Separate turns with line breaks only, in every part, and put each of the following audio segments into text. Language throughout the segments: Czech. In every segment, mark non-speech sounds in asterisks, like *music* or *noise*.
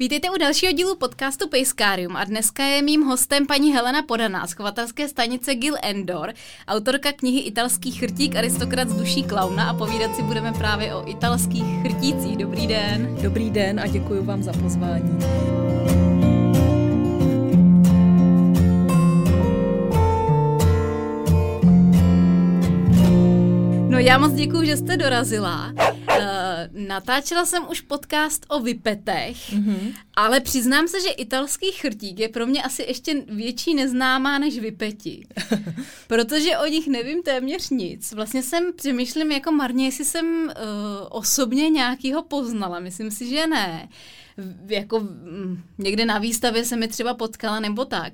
Vítejte u dalšího dílu podcastu Pejskárium a dneska je mým hostem paní Helena Podaná z chovatelské stanice Gil Endor, autorka knihy Italský chrtík aristokrat z duší klauna a povídat si budeme právě o italských chrtících. Dobrý den.
Dobrý den a děkuji vám za pozvání.
No já moc děkuji, že jste dorazila. Uh, natáčela jsem už podcast o vypetech, mm-hmm. ale přiznám se, že italský chrtík je pro mě asi ještě větší neznámá než vypeti. *laughs* Protože o nich nevím téměř nic. Vlastně jsem přemýšlím jako marně, jestli jsem uh, osobně nějakýho poznala. Myslím si, že ne. Jako um, někde na výstavě se mi třeba potkala nebo tak.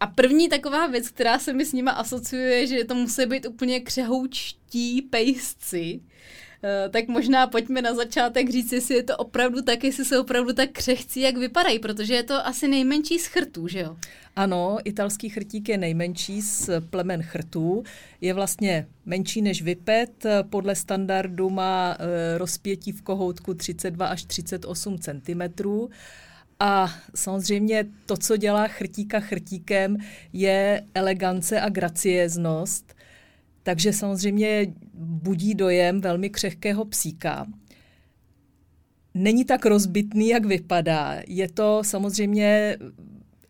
A první taková věc, která se mi s nima asociuje, že to musí být úplně křehoučtí pejsci. Uh, tak možná pojďme na začátek říct, jestli je to opravdu tak, jestli jsou opravdu tak křehcí, jak vypadají, protože je to asi nejmenší z chrtů, že jo?
Ano, italský chrtík je nejmenší z plemen chrtů. Je vlastně menší než vypet. Podle standardu má uh, rozpětí v kohoutku 32 až 38 cm. A samozřejmě to, co dělá chrtíka chrtíkem, je elegance a gracieznost. Takže samozřejmě budí dojem velmi křehkého psíka. Není tak rozbitný, jak vypadá. Je to samozřejmě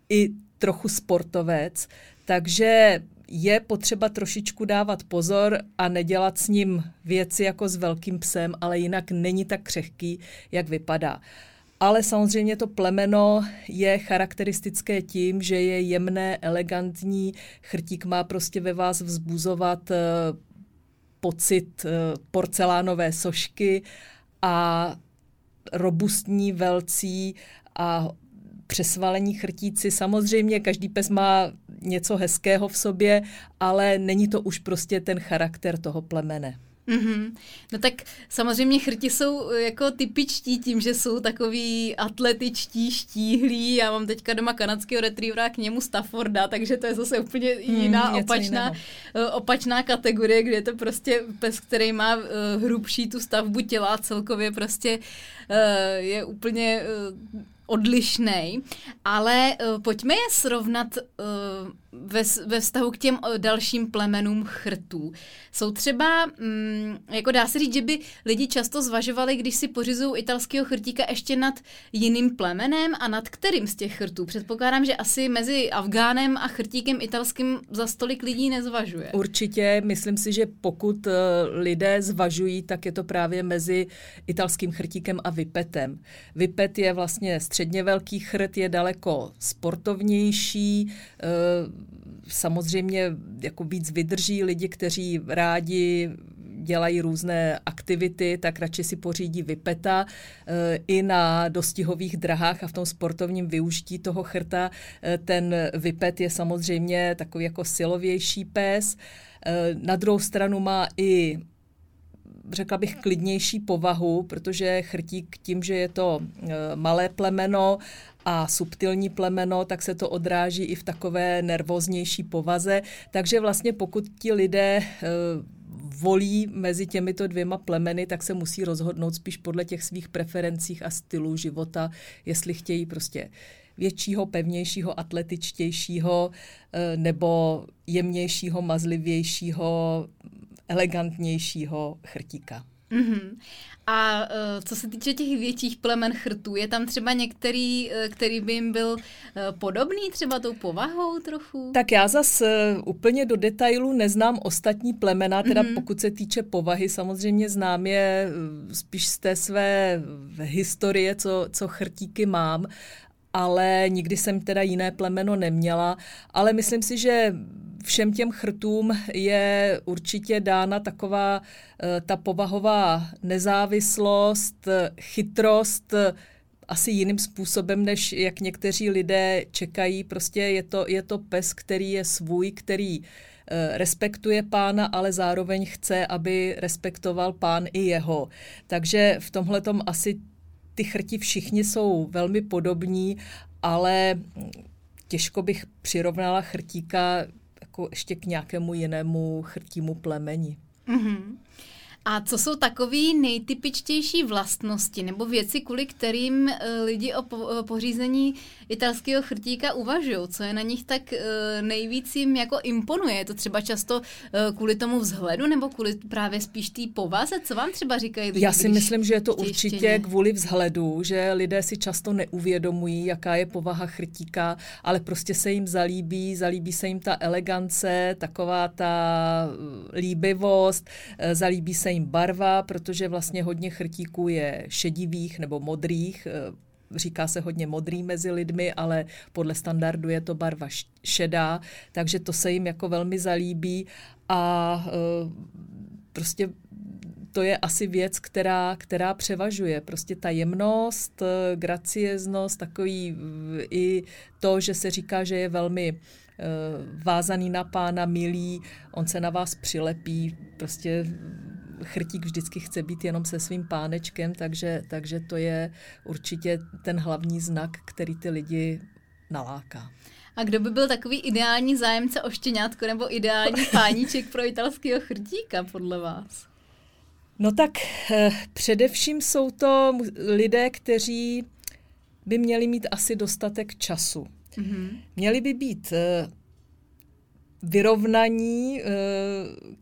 i trochu sportovec, takže je potřeba trošičku dávat pozor a nedělat s ním věci jako s velkým psem, ale jinak není tak křehký, jak vypadá. Ale samozřejmě to plemeno je charakteristické tím, že je jemné, elegantní. Chrtík má prostě ve vás vzbuzovat uh, pocit uh, porcelánové sošky a robustní velcí a přesvalení chrtíci. Samozřejmě každý pes má něco hezkého v sobě, ale není to už prostě ten charakter toho plemene.
Mm-hmm. No tak samozřejmě chrti jsou eh, jako typičtí tím, že jsou takový atletičtí, štíhlí. Já mám teďka doma kanadského retrievera k němu Stafforda, takže to je zase úplně hmm, jiná mm, opačná, jiného. opačná kategorie, kde je to prostě pes, který má uh, hrubší tu stavbu těla celkově prostě uh, je úplně uh, odlišný, ale uh, pojďme je srovnat uh, ve, ve vztahu k těm dalším plemenům chrtů. Jsou třeba, um, jako dá se říct, že by lidi často zvažovali, když si pořizují italského chrtíka ještě nad jiným plemenem a nad kterým z těch chrtů. Předpokládám, že asi mezi Afgánem a chrtíkem italským za stolik lidí nezvažuje.
Určitě, myslím si, že pokud uh, lidé zvažují, tak je to právě mezi italským chrtíkem a vypetem. Vypet je vlastně středně velký chrt je daleko sportovnější, eh, samozřejmě jako víc vydrží lidi, kteří rádi dělají různé aktivity, tak radši si pořídí vypeta eh, i na dostihových drahách a v tom sportovním využití toho chrta. Eh, ten vypet je samozřejmě takový jako silovější pes. Na druhou stranu má i řekla bych, klidnější povahu, protože chrtík tím, že je to malé plemeno a subtilní plemeno, tak se to odráží i v takové nervóznější povaze. Takže vlastně pokud ti lidé e, volí mezi těmito dvěma plemeny, tak se musí rozhodnout spíš podle těch svých preferencích a stylů života, jestli chtějí prostě většího, pevnějšího, atletičtějšího e, nebo jemnějšího, mazlivějšího, elegantnějšího chrtíka.
Mm-hmm. A uh, co se týče těch větších plemen chrtů, je tam třeba některý, uh, který by jim byl uh, podobný třeba tou povahou trochu?
Tak já zas úplně do detailu neznám ostatní plemena, teda mm-hmm. pokud se týče povahy, samozřejmě znám je spíš z té své historie, co, co chrtíky mám, ale nikdy jsem teda jiné plemeno neměla, ale myslím si, že všem těm chrtům je určitě dána taková eh, ta povahová nezávislost, chytrost, asi jiným způsobem, než jak někteří lidé čekají. Prostě je to, je to pes, který je svůj, který eh, respektuje pána, ale zároveň chce, aby respektoval pán i jeho. Takže v tomhle asi ty chrti všichni jsou velmi podobní, ale těžko bych přirovnala chrtíka jako ještě k nějakému jinému chrtímu plemeni.
Mm-hmm. A co jsou takové nejtypičtější vlastnosti nebo věci, kvůli kterým eh, lidi o pořízení italského chrtíka uvažují? Co je na nich tak eh, nejvíc jim jako imponuje? Je to třeba často eh, kvůli tomu vzhledu nebo kvůli právě spíš té povaze? Co vám třeba říkají lidi?
Já si myslím, že je to určitě štěně? kvůli vzhledu, že lidé si často neuvědomují, jaká je povaha chrtíka, ale prostě se jim zalíbí, zalíbí se jim ta elegance, taková ta líbivost, zalíbí se jim barva, protože vlastně hodně chrtíků je šedivých nebo modrých, eh, říká se hodně modrý mezi lidmi, ale podle standardu je to barva šedá, takže to se jim jako velmi zalíbí. A eh, prostě to je asi věc, která, která převažuje. Prostě ta jemnost, eh, gracieznost, takový i to, že se říká, že je velmi vázaný na pána, milý, on se na vás přilepí, prostě chrtík vždycky chce být jenom se svým pánečkem, takže, takže to je určitě ten hlavní znak, který ty lidi naláká.
A kdo by byl takový ideální zájemce o štěňátko nebo ideální *laughs* páníček pro italského chrtíka podle vás?
No tak eh, především jsou to lidé, kteří by měli mít asi dostatek času. Mm-hmm. Měli by být eh, vyrovnaní, eh,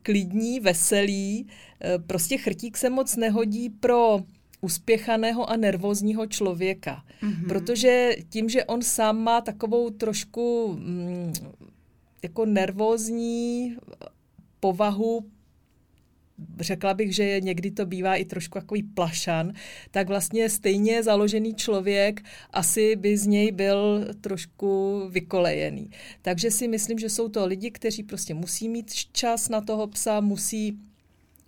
klidní, veselí. Eh, prostě chrtík se moc nehodí pro uspěchaného a nervózního člověka. Mm-hmm. Protože tím, že on sám má takovou trošku mm, jako nervózní povahu řekla bych, že někdy to bývá i trošku takový plašan, tak vlastně stejně založený člověk asi by z něj byl trošku vykolejený. Takže si myslím, že jsou to lidi, kteří prostě musí mít čas na toho psa, musí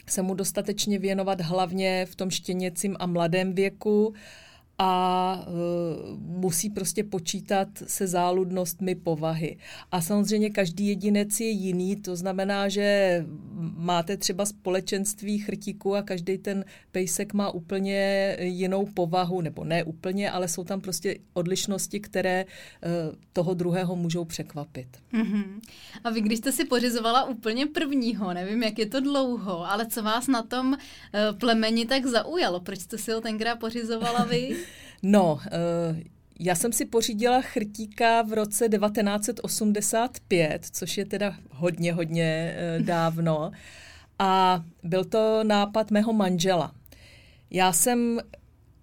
se mu dostatečně věnovat hlavně v tom štěněcím a mladém věku a uh, musí prostě počítat se záludnostmi povahy. A samozřejmě každý jedinec je jiný, to znamená, že máte třeba společenství chrtíku a každý ten pejsek má úplně jinou povahu, nebo ne úplně, ale jsou tam prostě odlišnosti, které uh, toho druhého můžou překvapit. Mm-hmm.
A vy, když jste si pořizovala úplně prvního, nevím, jak je to dlouho, ale co vás na tom uh, plemeni tak zaujalo? Proč jste si ho tenkrát pořizovala vy? *laughs*
No, uh, já jsem si pořídila chrtíka v roce 1985, což je teda hodně, hodně uh, *laughs* dávno. A byl to nápad mého manžela. Já jsem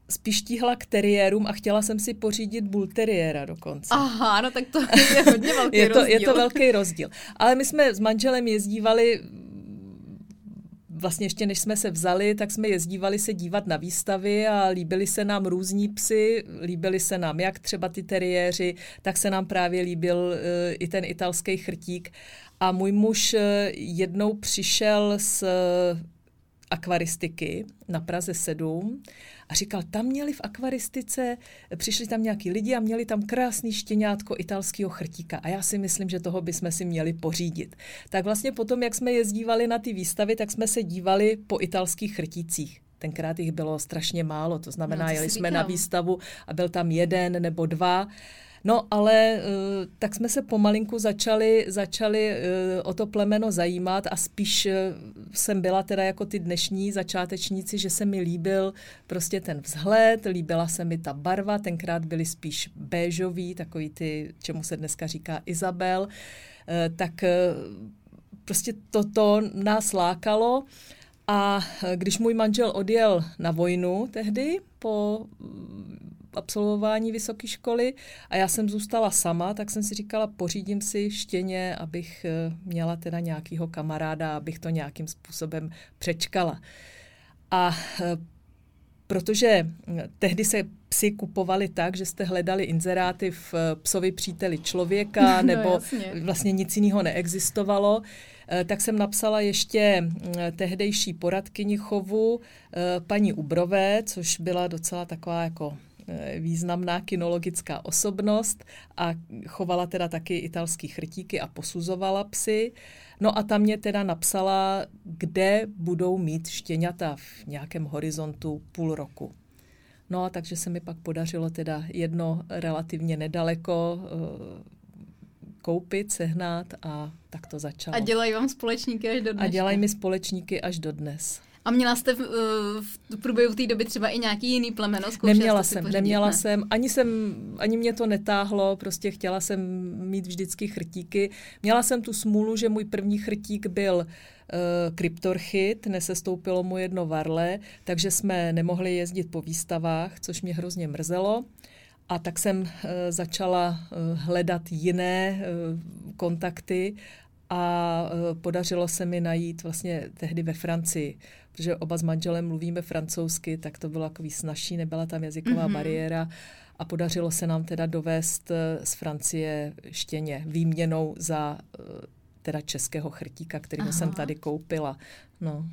spíš tíhla k teriérům a chtěla jsem si pořídit bulteriéra dokonce.
Aha, no tak to *laughs* je hodně velký
je to,
rozdíl.
Je to velký rozdíl. Ale my jsme s manželem jezdívali vlastně ještě než jsme se vzali, tak jsme jezdívali se dívat na výstavy a líbili se nám různí psy, líbili se nám jak třeba ty teriéři, tak se nám právě líbil uh, i ten italský chrtík. A můj muž uh, jednou přišel z akvaristiky na Praze 7 a říkal, tam měli v akvaristice, přišli tam nějaký lidi a měli tam krásný štěňátko italského chrtíka. A já si myslím, že toho bychom si měli pořídit. Tak vlastně potom, jak jsme jezdívali na ty výstavy, tak jsme se dívali po italských chrtících. Tenkrát jich bylo strašně málo, to znamená, no, to jeli jsme říkám. na výstavu a byl tam jeden nebo dva. No ale uh, tak jsme se pomalinku začali, začali uh, o to plemeno zajímat a spíš uh, jsem byla teda jako ty dnešní začátečníci, že se mi líbil prostě ten vzhled, líbila se mi ta barva, tenkrát byly spíš béžový, takový ty, čemu se dneska říká Izabel, tak prostě toto nás lákalo. A když můj manžel odjel na vojnu tehdy po absolvování vysoké školy a já jsem zůstala sama, tak jsem si říkala, pořídím si štěně, abych eh, měla teda nějakého kamaráda, abych to nějakým způsobem přečkala. A eh, protože eh, tehdy se psi kupovali tak, že jste hledali inzeráty v psovi příteli člověka, *laughs* no, nebo jasně. vlastně nic jiného neexistovalo, tak jsem napsala ještě tehdejší poradkyni chovu paní Ubrové, což byla docela taková jako významná kinologická osobnost a chovala teda taky italský chrtíky a posuzovala psy. No a tam mě teda napsala, kde budou mít štěňata v nějakém horizontu půl roku. No a takže se mi pak podařilo teda jedno relativně nedaleko eh, koupit, sehnat a tak to začalo.
A dělají vám společníky až do dnes.
A dělají mi společníky až do dnes.
A měla jste v, v průběhu té doby třeba i nějaký jiný plemeno?
Zkoušela neměla jsem, pořídit, neměla ne? jsem, ani jsem, ani mě to netáhlo, prostě chtěla jsem mít vždycky chrtíky. Měla jsem tu smůlu, že můj první chrtík byl uh, kryptorchyt, nesestoupilo mu jedno varle, takže jsme nemohli jezdit po výstavách, což mě hrozně mrzelo. A tak jsem uh, začala uh, hledat jiné uh, kontakty a podařilo se mi najít vlastně tehdy ve Francii, protože oba s manželem mluvíme francouzsky, tak to bylo takový snažší, nebyla tam jazyková mm-hmm. bariéra a podařilo se nám teda dovést z Francie štěně výměnou za teda českého chrtíka, kterého Aha. jsem tady koupila. No.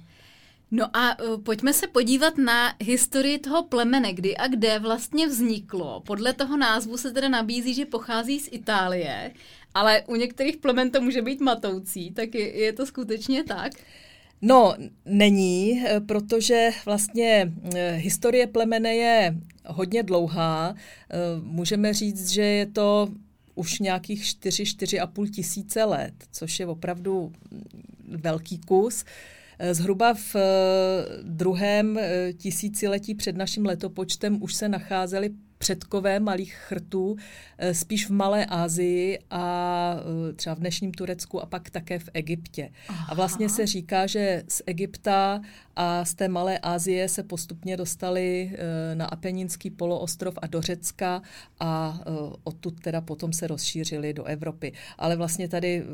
No a uh, pojďme se podívat na historii toho plemene, kdy a kde vlastně vzniklo. Podle toho názvu se teda nabízí, že pochází z Itálie, ale u některých plemen to může být matoucí, tak je, je to skutečně tak?
No, není, eh, protože vlastně eh, historie plemene je hodně dlouhá. Můžeme říct, že je to už nějakých 4-4,5 tisíce let, což je opravdu velký kus. Zhruba v eh, druhém eh, tisíciletí před naším letopočtem už se nacházely předkové malých chrtů, eh, spíš v Malé Asii a eh, třeba v dnešním Turecku a pak také v Egyptě. Aha. A vlastně se říká, že z Egypta a z té Malé Asie se postupně dostali eh, na Apeninský poloostrov a do Řecka a odtud teda potom se rozšířili do Evropy. Ale vlastně tady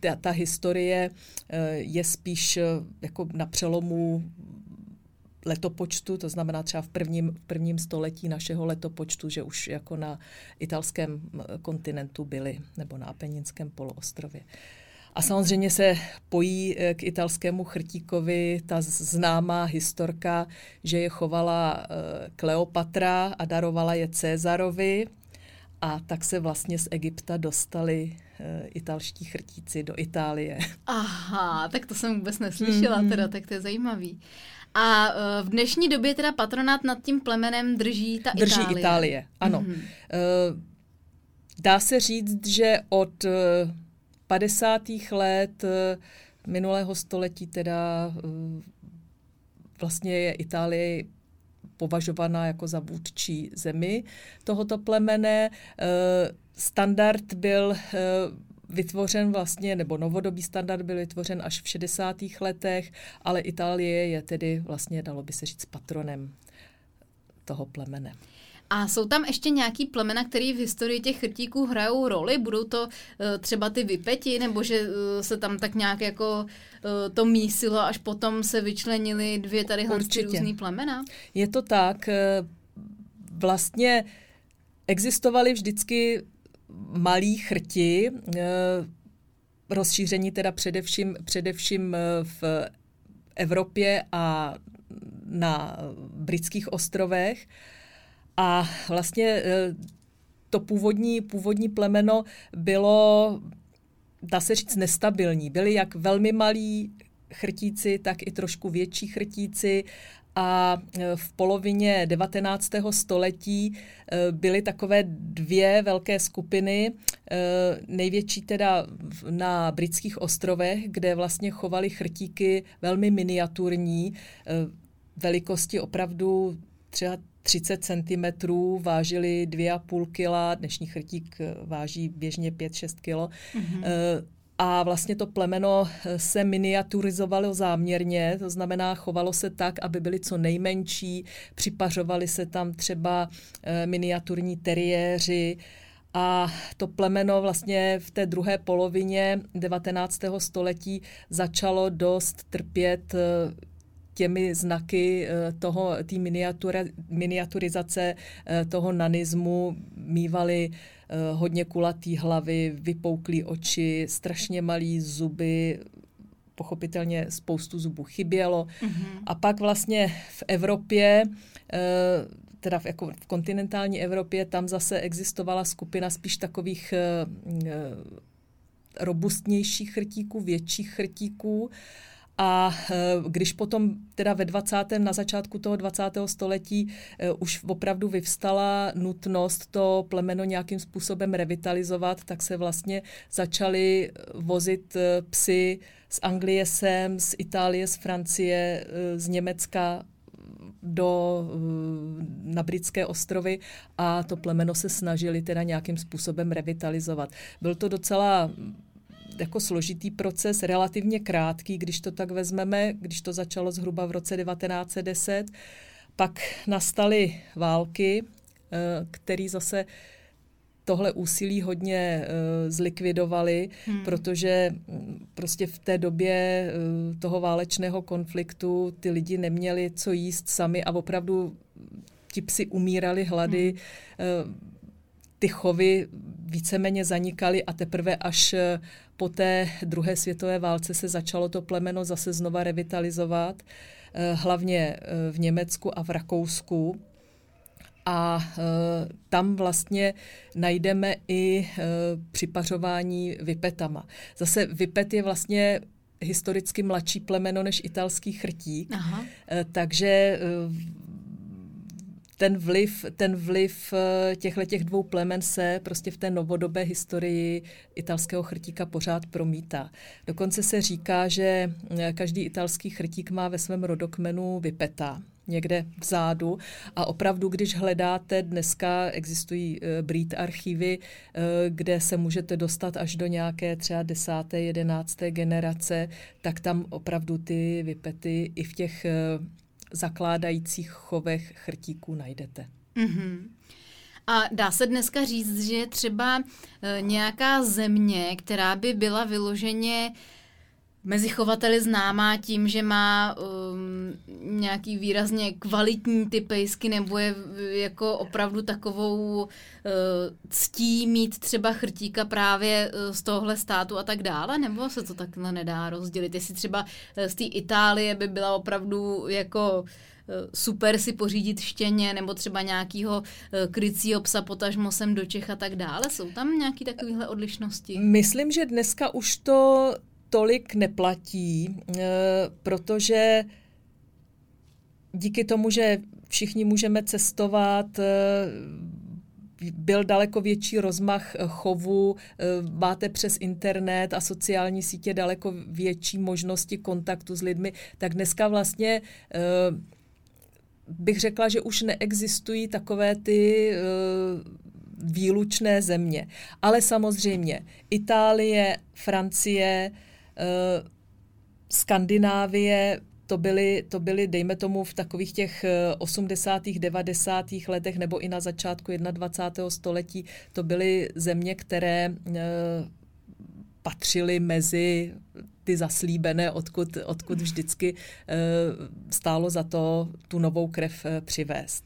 ta, ta historie je spíš jako na přelomu letopočtu, to znamená třeba v prvním, v prvním století našeho letopočtu, že už jako na italském kontinentu byli, nebo na Apeninském poloostrově. A samozřejmě se pojí e, k italskému chrtíkovi ta známá historka, že je chovala e, Kleopatra a darovala je Cézarovi. A tak se vlastně z Egypta dostali e, italští chrtíci do Itálie.
Aha, tak to jsem vůbec neslyšela, mm-hmm. teda, tak to je zajímavý. A uh, v dnešní době teda patronát nad tím plemenem drží ta
drží
Itálie.
Itálie, ano. Mm-hmm. Dá se říct, že od uh, 50. let uh, minulého století teda vlastně je Itálie považovaná jako za vůdčí zemi tohoto plemene. Standard byl vytvořen vlastně, nebo novodobý standard byl vytvořen až v 60. letech, ale Itálie je tedy vlastně, dalo by se říct, patronem toho plemene.
A jsou tam ještě nějaký plemena, které v historii těch chrtíků hrajou roli? Budou to uh, třeba ty vypeti, nebo že uh, se tam tak nějak jako uh, to mísilo, až potom se vyčlenili dvě tady různý plemena?
Je to tak. Vlastně existovaly vždycky malí chrti, eh, rozšíření teda především, především eh, v Evropě a na britských ostrovech. A vlastně eh, to původní, původní plemeno bylo, dá se říct, nestabilní. Byli jak velmi malí chrtíci, tak i trošku větší chrtíci a e, v polovině 19. století e, byly takové dvě velké skupiny, e, největší teda na britských ostrovech, kde vlastně chovali chrtíky velmi miniaturní, velikosti opravdu třeba 30 cm, vážili 2,5 kg, dnešní chrtík váží běžně 5-6 kg. Mm-hmm. A vlastně to plemeno eh, se miniaturizovalo záměrně, to znamená, chovalo se tak, aby byly co nejmenší, připařovali se tam třeba eh, miniaturní teriéři, a to plemeno vlastně v té druhé polovině 19. století začalo dost trpět eh, těmi znaky toho, té miniaturizace toho nanismu mývali hodně kulatý hlavy, vypouklý oči, strašně malý zuby, pochopitelně spoustu zubů chybělo. Mm-hmm. A pak vlastně v Evropě, eh, teda v, jako v kontinentální Evropě, tam zase existovala skupina spíš takových eh, robustnějších chrtíků, větších chrtíků. A eh, když potom teda ve 20. na začátku toho 20. století eh, už opravdu vyvstala nutnost to plemeno nějakým způsobem revitalizovat, tak se vlastně začaly vozit psy z Anglie sem, z Itálie, z Francie, z Německa do, na britské ostrovy a to plemeno se snažili teda nějakým způsobem revitalizovat. Byl to docela jako složitý proces, relativně krátký, když to tak vezmeme, když to začalo zhruba v roce 1910. Pak nastaly války, eh, které zase tohle úsilí hodně uh, zlikvidovali, hmm. protože mm, prostě v té době uh, toho válečného konfliktu ty lidi neměli co jíst sami a opravdu ti psi umírali hlady. Hmm. Uh, ty chovy víceméně zanikaly a teprve až po té druhé světové válce se začalo to plemeno zase znova revitalizovat, hlavně v Německu a v Rakousku a e, tam vlastně najdeme i e, připařování vypetama. Zase vypet je vlastně historicky mladší plemeno než italský chrtík, Aha. E, takže e, ten vliv, ten vliv e, těchto těch dvou plemen se prostě v té novodobé historii italského chrtíka pořád promítá. Dokonce se říká, že e, každý italský chrtík má ve svém rodokmenu vypeta někde vzadu. A opravdu, když hledáte, dneska existují uh, breed archivy, uh, kde se můžete dostat až do nějaké třeba desáté, jedenácté generace, tak tam opravdu ty vypety i v těch uh, zakládajících chovech chrtíků najdete. Mm-hmm.
A dá se dneska říct, že třeba nějaká země, která by byla vyloženě mezi chovateli známá tím, že má um, nějaký výrazně kvalitní ty pejsky, nebo je jako opravdu takovou uh, ctí mít třeba chrtíka právě uh, z tohle státu a tak dále, nebo se to takhle nedá rozdělit? Jestli třeba uh, z té Itálie by byla opravdu jako uh, super si pořídit štěně nebo třeba nějakého uh, krycího psa potažmo sem do Čech a tak dále. Jsou tam nějaké takovéhle odlišnosti?
Myslím, že dneska už to tolik neplatí, eh, protože díky tomu, že všichni můžeme cestovat, eh, byl daleko větší rozmach chovu, eh, máte přes internet a sociální sítě daleko větší možnosti kontaktu s lidmi, tak dneska vlastně bych řekla, že už neexistují takové ty výlučné země. Ale samozřejmě Itálie, Francie, Skandinávie to byly, to byly, dejme tomu, v takových těch 80. Eh, 90. letech nebo i na začátku 21. století, to byly země, které eh, patřily mezi ty zaslíbené, odkud, odkud vždycky stálo za to tu novou krev přivést.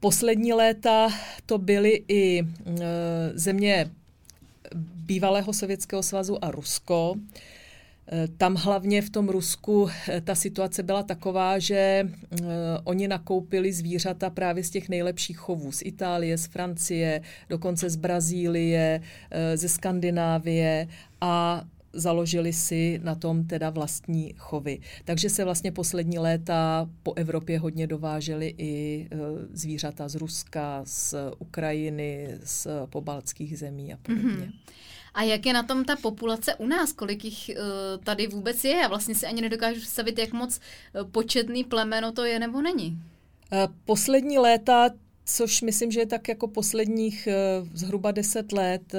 Poslední léta to byly i země bývalého Sovětského svazu a Rusko. Eh, tam hlavně v tom Rusku eh, ta situace byla taková, že eh, oni nakoupili zvířata právě z těch nejlepších chovů z Itálie, z Francie, dokonce z Brazílie, ze Skandinávie a založili si na tom teda vlastní chovy. Takže se vlastně poslední léta po Evropě hodně dovážely i e, zvířata z Ruska, z Ukrajiny, z pobaltských zemí a podobně. Mm-hmm.
A jak je na tom ta populace u nás? Kolik jich uh, tady vůbec je? Já vlastně si ani nedokážu představit, jak moc početný plemeno to je nebo není.
Poslední léta, což myslím, že je tak jako posledních zhruba deset let,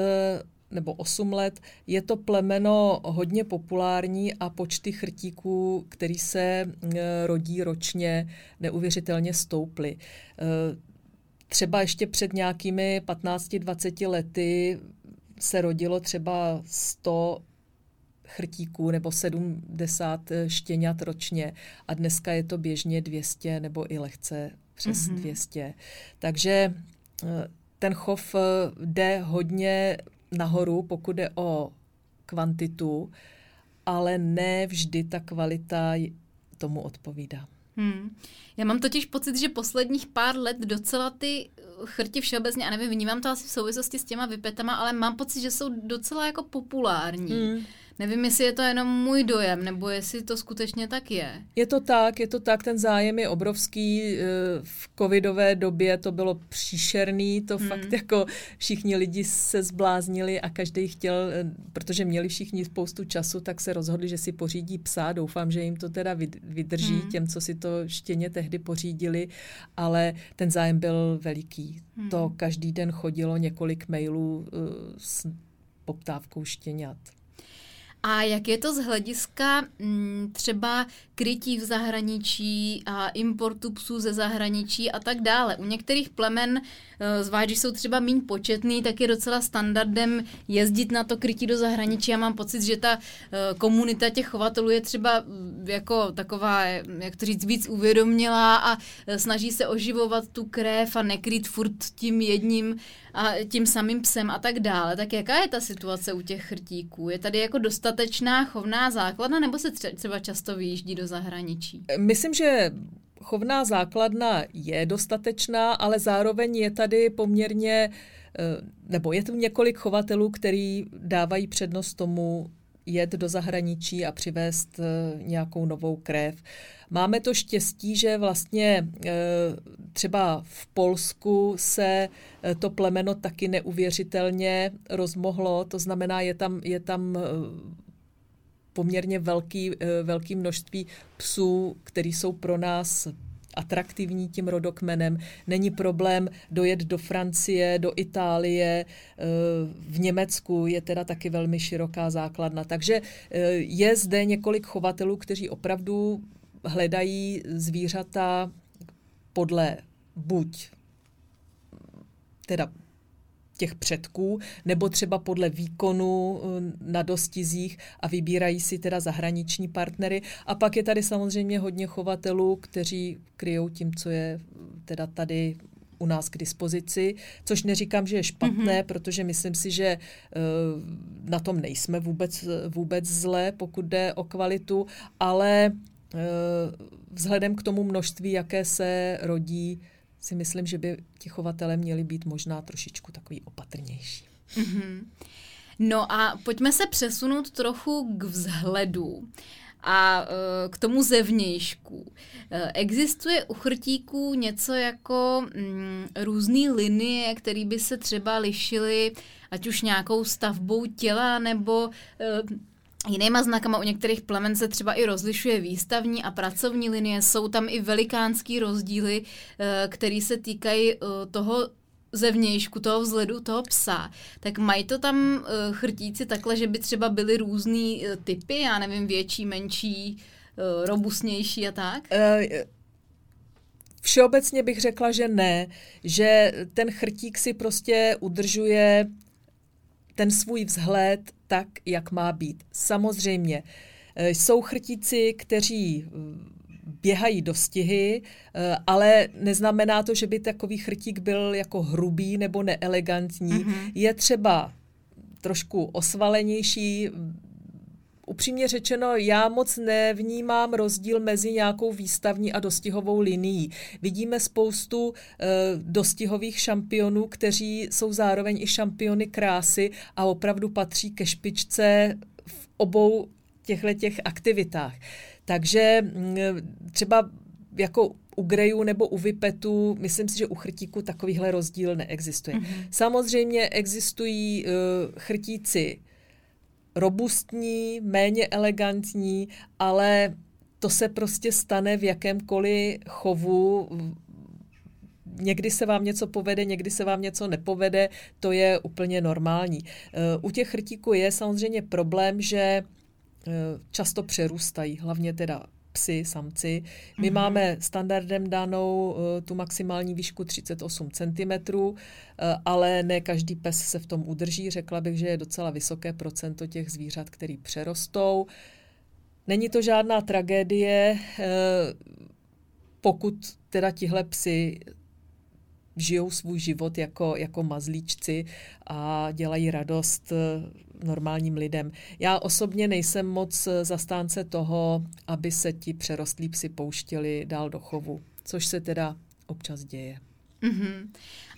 nebo 8 let, je to plemeno hodně populární a počty chrtíků, který se e, rodí ročně, neuvěřitelně stouply. E, třeba ještě před nějakými 15-20 lety se rodilo třeba 100 chrtíků nebo 70 štěňat ročně a dneska je to běžně 200 nebo i lehce přes mm-hmm. 200. Takže ten chov jde hodně nahoru, pokud jde o kvantitu, ale ne vždy ta kvalita tomu odpovídá. Hmm.
Já mám totiž pocit, že posledních pár let docela ty chrti všeobecně, a nevím, vnímám to asi v souvislosti s těma vypetama, ale mám pocit, že jsou docela jako populární. Hmm. Nevím, jestli je to jenom můj dojem, nebo jestli to skutečně tak je.
Je to tak, je to tak, ten zájem je obrovský. Eh, v covidové době to bylo příšerný, to hmm. fakt jako všichni lidi se zbláznili a každý chtěl, eh, protože měli všichni spoustu času, tak se rozhodli, že si pořídí psa. Doufám, že jim to teda vydrží, hmm. těm, co si to štěně tehdy pořídili, ale ten zájem byl veliký. Hmm. To každý den chodilo několik mailů eh, s poptávkou štěňat.
A jak je to z hlediska mm, třeba krytí v zahraničí a importu psů ze zahraničí a tak dále? U některých plemen, eh, zvlášť když jsou třeba méně početný, tak je docela standardem jezdit na to krytí do zahraničí. Já mám pocit, že ta eh, komunita těch chovatelů je třeba mm, jako taková, jak to říct, víc uvědomělá a eh, snaží se oživovat tu krev a nekrýt furt tím jedním a tím samým psem a tak dále. Tak jaká je ta situace u těch chrtíků? Je tady jako dostatečná chovná základna nebo se třeba často vyjíždí do zahraničí?
Myslím, že chovná základna je dostatečná, ale zároveň je tady poměrně, eh, nebo je tu několik chovatelů, který dávají přednost tomu jet do zahraničí a přivést eh, nějakou novou krev. Máme to štěstí, že vlastně eh, třeba v Polsku se eh, to plemeno taky neuvěřitelně rozmohlo, to znamená, je tam, je tam poměrně velký, velký množství psů, který jsou pro nás atraktivní tím rodokmenem. Není problém dojet do Francie, do Itálie, eh, v Německu je teda taky velmi široká základna. Takže eh, je zde několik chovatelů, kteří opravdu hledají zvířata podle buď teda těch předků, nebo třeba podle výkonu eh, na dostizích a vybírají si teda zahraniční partnery. A pak je tady samozřejmě hodně chovatelů, kteří kryjou tím, co je teda tady u nás k dispozici, což neříkám, že je špatné, mm-hmm. protože myslím si, že uh, na tom nejsme vůbec, vůbec zle, pokud jde o kvalitu, ale uh, vzhledem k tomu množství, jaké se rodí, si myslím, že by ti chovatelé měli být možná trošičku takový opatrnější. Mm-hmm.
No a pojďme se přesunout trochu k vzhledu a e, k tomu zevnějšku. E, existuje u chrtíků něco jako mm, různé linie, které by se třeba lišily ať už nějakou stavbou těla nebo e, Jinýma znakama u některých plemen se třeba i rozlišuje výstavní a pracovní linie. Jsou tam i velikánský rozdíly, eh, které se týkají eh, toho zevnějšku, toho vzhledu toho psa. Tak mají to tam eh, chrtíci takhle, že by třeba byly různý typy, já nevím, větší, menší, robustnější a tak?
Všeobecně bych řekla, že ne, že ten chrtík si prostě udržuje ten svůj vzhled tak, jak má být. Samozřejmě eh, jsou chrtíci, kteří eh, běhají dostihy, eh, ale neznamená to, že by takový chrtík byl jako hrubý nebo neelegantní. Mm-hmm. Je třeba trošku osvalenější, upřímně řečeno, já moc nevnímám rozdíl mezi nějakou výstavní a dostihovou linií. Vidíme spoustu uh, dostihových šampionů, kteří jsou zároveň i šampiony krásy a opravdu patří ke špičce v obou těchto těch aktivitách. Takže mm, třeba jako u grejů nebo u vypetu, myslím si, že u chrtíku takovýhle rozdíl neexistuje. Mm-hmm. Samozřejmě existují uh, chrtíci robustní, méně elegantní, ale to se prostě stane v jakémkoliv chovu. Někdy se vám něco povede, někdy se vám něco nepovede, to je úplně normální. Eh, u těch chrtíků je samozřejmě problém, že eh, často přerůstají, hlavně teda psy, samci. My mm-hmm. máme standardem danou uh, tu maximální výšku 38 cm, uh, ale ne každý pes se v tom udrží. Řekla bych, že je docela vysoké procento těch zvířat, který přerostou. Není to žádná tragédie, uh, pokud teda tihle psy žijou svůj život jako, jako mazlíčci a dělají radost eh, normálním lidem. Já osobně nejsem moc eh, zastánce toho, aby se ti přerostlí psi pouštěli dál do chovu, což se teda občas děje.
Mm-hmm.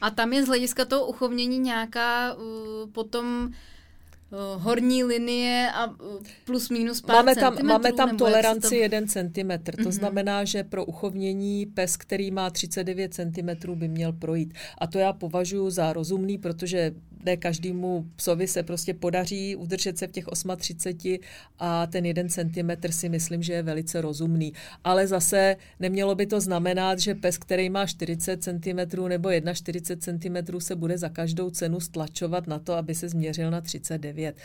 A tam je z hlediska toho uchovnění nějaká uh, potom uh, horní linie a uh, plus minus pár
máme tam,
centimetrů,
máme tam toleranci
to...
1 cm. To mm-hmm. znamená, že pro uchovnění pes, který má 39 cm, by měl projít. A to já považuji za rozumný, protože ne každému psovi se prostě podaří udržet se v těch 38 a ten jeden centimetr si myslím, že je velice rozumný. Ale zase nemělo by to znamenat, že pes, který má 40 cm nebo 41 cm, se bude za každou cenu stlačovat na to, aby se změřil na 39,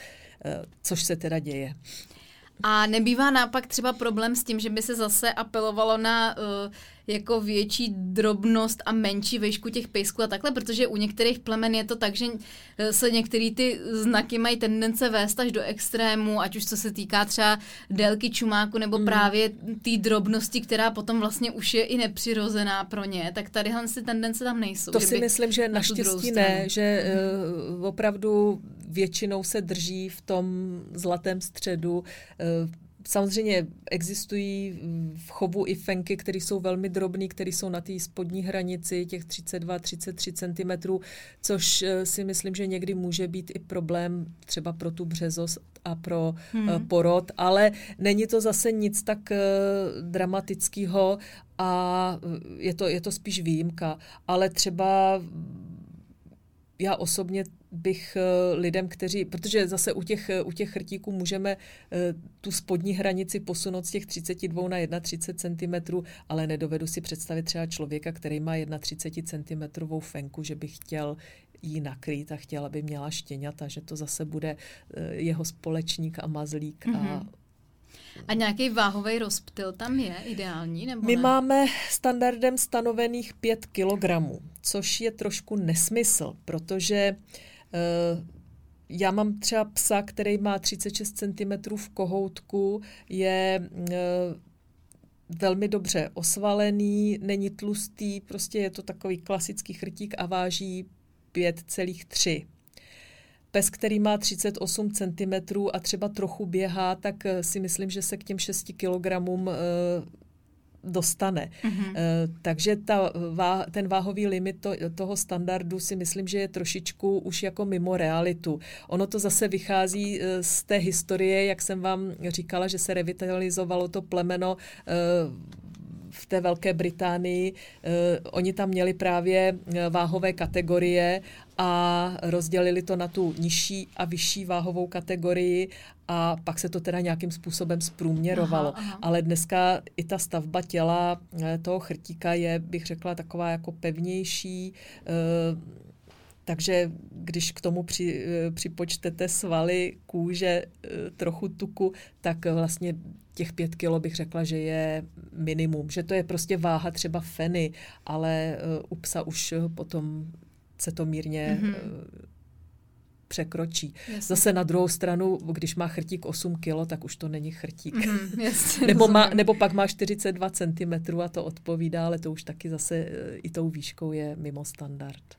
eh, což se teda děje.
A nebývá nápak třeba problém s tím, že by se zase apelovalo na uh, jako větší drobnost a menší výšku těch pejsků a takhle, protože u některých plemen je to tak, že eh, se některé ty znaky mají tendence vést až do extrému, ať už co se týká třeba délky čumáku nebo mm. právě té drobnosti, která potom vlastně už je i nepřirozená pro ně, tak tady si tendence tam nejsou.
To si myslím, že naštěstí ne, že uh, opravdu většinou se drží v tom zlatém středu. Uh, Samozřejmě existují v chovu i fenky, které jsou velmi drobné, které jsou na té spodní hranici těch 32-33 cm, což eh, si myslím, že někdy může být i problém třeba pro tu březost a pro eh, hmm. porod, ale není to zase nic tak eh, dramatického a je to, je to spíš výjimka. Ale třeba já osobně bych eh, lidem, kteří, protože zase u těch, eh, u těch chrtíků můžeme eh, tu spodní hranici posunout z těch 32 na 31 cm, ale nedovedu si představit třeba člověka, který má 31 cm fenku, že by chtěl jí nakrýt a chtěl, aby měla štěňata, že to zase bude jeho společník a mazlík mm-hmm. a mhm.
A nějaký váhový rozptyl tam je ideální? Nebo
My
ne?
máme standardem stanovených 5 kg, což je trošku nesmysl, protože uh, já mám třeba psa, který má 36 cm v kohoutku, je eh, velmi dobře osvalený, není tlustý, prostě je to takový klasický chrtík a váží 5,3. Pes, který má 38 cm a třeba trochu běhá, tak eh, si myslím, že se k těm 6 kg dostane. Mm-hmm. Takže ta, ten váhový limit to, toho standardu si myslím, že je trošičku už jako mimo realitu. Ono to zase vychází eh, z té historie, jak jsem vám říkala, že se revitalizovalo to plemeno eh, té Velké Británii. Oni tam měli právě váhové kategorie a rozdělili to na tu nižší a vyšší váhovou kategorii a pak se to teda nějakým způsobem zprůměrovalo. Aha, aha. Ale dneska i ta stavba těla eh, toho chrtíka je, bych řekla, taková jako pevnější, eh, takže když k tomu při, eh, připočtete svaly, kůže, trochu tuku, tak vlastně těch pět kilo bych řekla, že je minimum. Že to je prostě váha třeba feny, ale u psa už potom se to mírně mm-hmm. překročí. Jasně. Zase na druhou stranu, když má chrtík 8 kilo, tak už to není chrtík. Mm, jasně, *laughs* nebo, má, nebo pak má 42 cm a to odpovídá, ale to už taky zase eh, i tou výškou je mimo standard.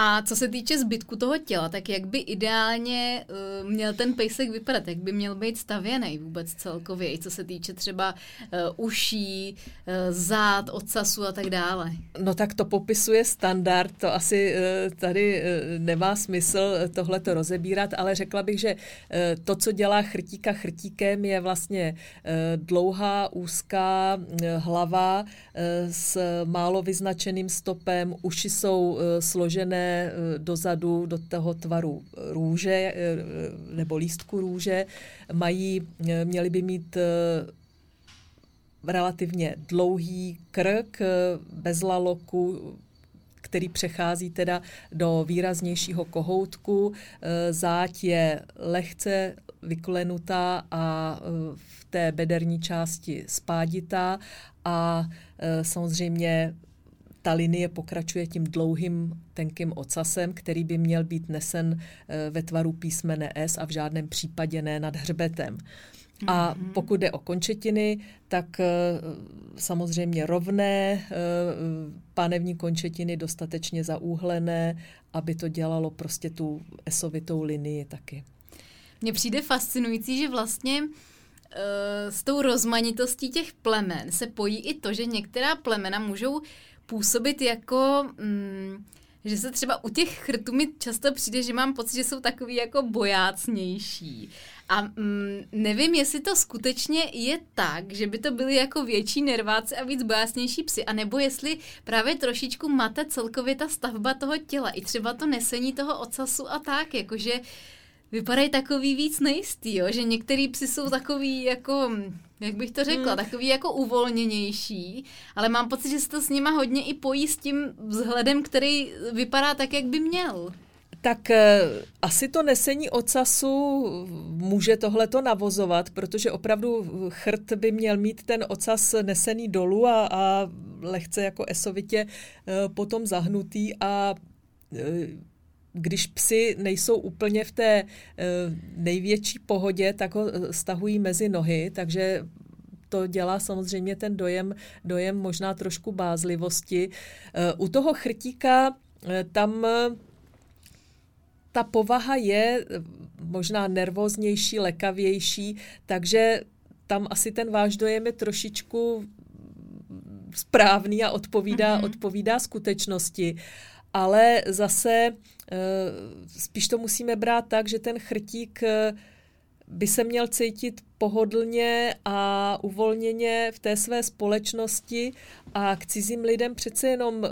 A co se týče zbytku toho těla, tak jak by ideálně uh, měl ten pejsek vypadat? Jak by měl být stavěný vůbec celkově? Co se týče třeba uh, uší, uh, zád, ocasu a tak dále?
No tak to popisuje standard, to asi uh, tady uh, nemá smysl tohle to rozebírat, ale řekla bych, že uh, to, co dělá chrtíka chrtíkem, je vlastně uh, dlouhá, úzká uh, hlava uh, s málo vyznačeným stopem, uši jsou uh, složené Eh, dozadu do toho tvaru růže eh, nebo lístku růže. Mají, eh, měli by mít relativně dlouhý krk bez laloku, který přechází teda do výraznějšího kohoutku. Záď je lehce vyklenutá a v té bederní části spáditá a samozřejmě ta linie pokračuje tím dlouhým tenkým ocasem, který by měl být nesen eh, ve tvaru písmene S a v žádném případě ne nad hřbetem. A mhm. pokud jde o končetiny, tak eh, samozřejmě rovné eh, pánevní končetiny, dostatečně zaúhlené, aby to dělalo prostě tu esovitou linii taky.
Mně přijde fascinující, že vlastně s tou rozmanitostí těch plemen se pojí i to, že některá plemena můžou působit jako... Mm, že se třeba u těch chrtů mi často přijde, že mám pocit, že jsou takový jako bojácnější. A mm, nevím, jestli to skutečně je tak, že by to byly jako větší nerváci a víc bojácnější psy, anebo jestli právě trošičku mate celkově ta stavba toho těla, i třeba to nesení toho ocasu a tak, jakože vypadají takový víc nejistý, jo? že některý psy jsou takový jako, jak bych to řekla, hmm. takový jako uvolněnější, ale mám pocit, že se to s nima hodně i pojí s tím vzhledem, který vypadá tak, jak by měl.
Tak eh, asi to nesení ocasu může tohleto navozovat, protože opravdu chrt by měl mít ten ocas nesený dolů a, a lehce jako esovitě eh, potom zahnutý a eh, když psy nejsou úplně v té největší pohodě, tak ho stahují mezi nohy, takže to dělá samozřejmě ten dojem, dojem možná trošku bázlivosti. U toho chrtíka tam ta povaha je eh, možná nervóznější, lekavější, takže tam asi ten váš dojem je trošičku správný a odpovídá, mm-hmm. odpovídá skutečnosti. Ale zase eh, spíš to musíme brát tak, že ten chrtík eh, by se měl cítit pohodlně a uvolněně v té své společnosti a k cizím lidem přece jenom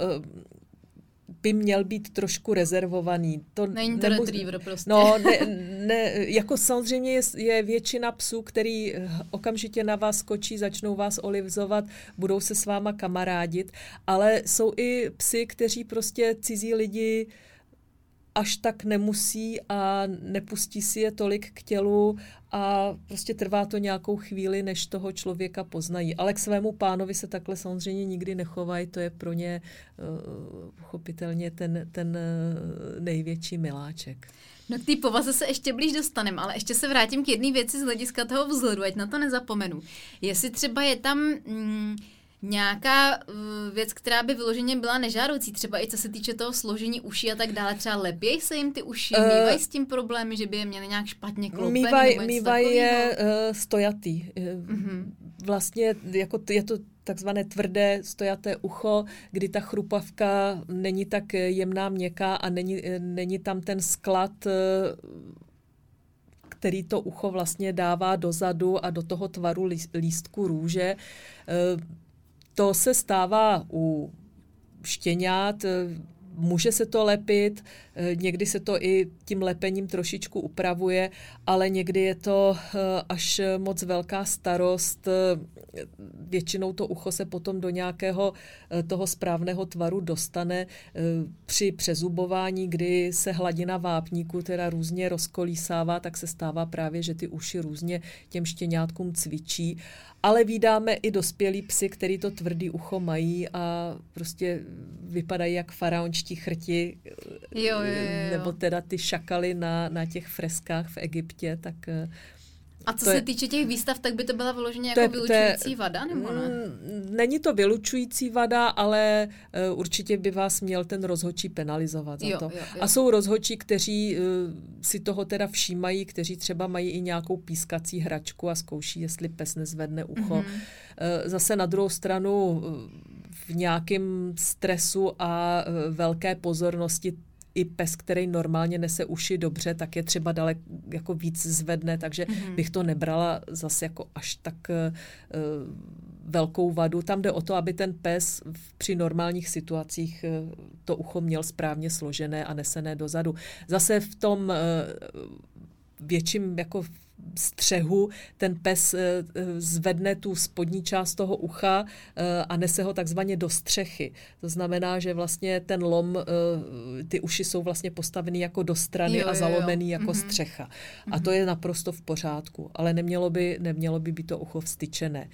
by měl být trošku rezervovaný.
To Není to nemus... retriever prostě.
No, ne, ne, jako samozřejmě je, je většina psů, který okamžitě na vás skočí, začnou vás olivzovat, budou se s váma kamarádit, ale jsou i psy, kteří prostě cizí lidi až tak nemusí a nepustí si je tolik k tělu a prostě trvá to nějakou chvíli, než toho člověka poznají. Ale k svému pánovi se takhle samozřejmě nikdy nechovají, to je pro ně uh, ten, ten uh, největší miláček.
No k té povaze se ještě blíž dostaneme, ale ještě se vrátím k jedné věci z hlediska toho vzhledu, ať na to nezapomenu. Jestli třeba je tam... Mm, nějaká uh, věc, která by vyloženě byla nežádoucí, třeba i co se týče toho složení uší a tak dále, třeba lepěj se jim ty uši, uh, mývají s tím problémy, že by je měli nějak špatně kloupený?
Mývají mývaj je uh, stojatý. Uh-huh. Vlastně jako je to takzvané tvrdé stojaté ucho, kdy ta chrupavka není tak jemná, měkká a není, není tam ten sklad který to ucho vlastně dává dozadu a do toho tvaru lístku růže. To se stává u štěňat, může se to lepit, někdy se to i tím lepením trošičku upravuje, ale někdy je to eh, až moc velká starost. Většinou to ucho se potom do nějakého eh, toho správného tvaru dostane eh, při přezubování, kdy se hladina vápníku teda různě rozkolísává, tak se stává právě, že ty uši různě těm štěňátkům cvičí ale vydáme i dospělí psy, který to tvrdý ucho mají a prostě vypadají jak faraončtí chrti,
jo, jo, jo.
nebo teda ty šakaly na, na těch freskách v Egyptě, tak eh,
a co to se je, týče těch výstav, tak by to byla vyloženě jako je, vylučující je, vada, nebo ne?
Mm, není to vylučující vada, ale uh, určitě by vás měl ten rozhočí penalizovat za
jo,
to.
Jo, jo.
A jsou rozhočí, kteří uh, si toho teda všímají, kteří třeba mají i nějakou pískací hračku a zkouší, jestli pes nezvedne ucho. Mm-hmm. Uh, zase na druhou stranu uh, v nějakém stresu a uh, velké pozornosti i pes, který normálně nese uši dobře, tak je třeba dalek jako víc zvedne, takže mm-hmm. bych to nebrala zase jako až tak uh, velkou vadu. Tam jde o to, aby ten pes v, při normálních situacích uh, to ucho měl správně složené a nesené dozadu. Zase v tom uh, větším jako střehu ten pes eh, eh, zvedne tu spodní část toho ucha eh, a nese ho takzvaně do střechy. To znamená, že vlastně ten lom, ty uši jsou vlastně postaveny jako do strany jo, a zalomený jo. jako mm-hmm. střecha. A to je naprosto v pořádku, ale nemělo by, nemělo by být to ucho vstyčené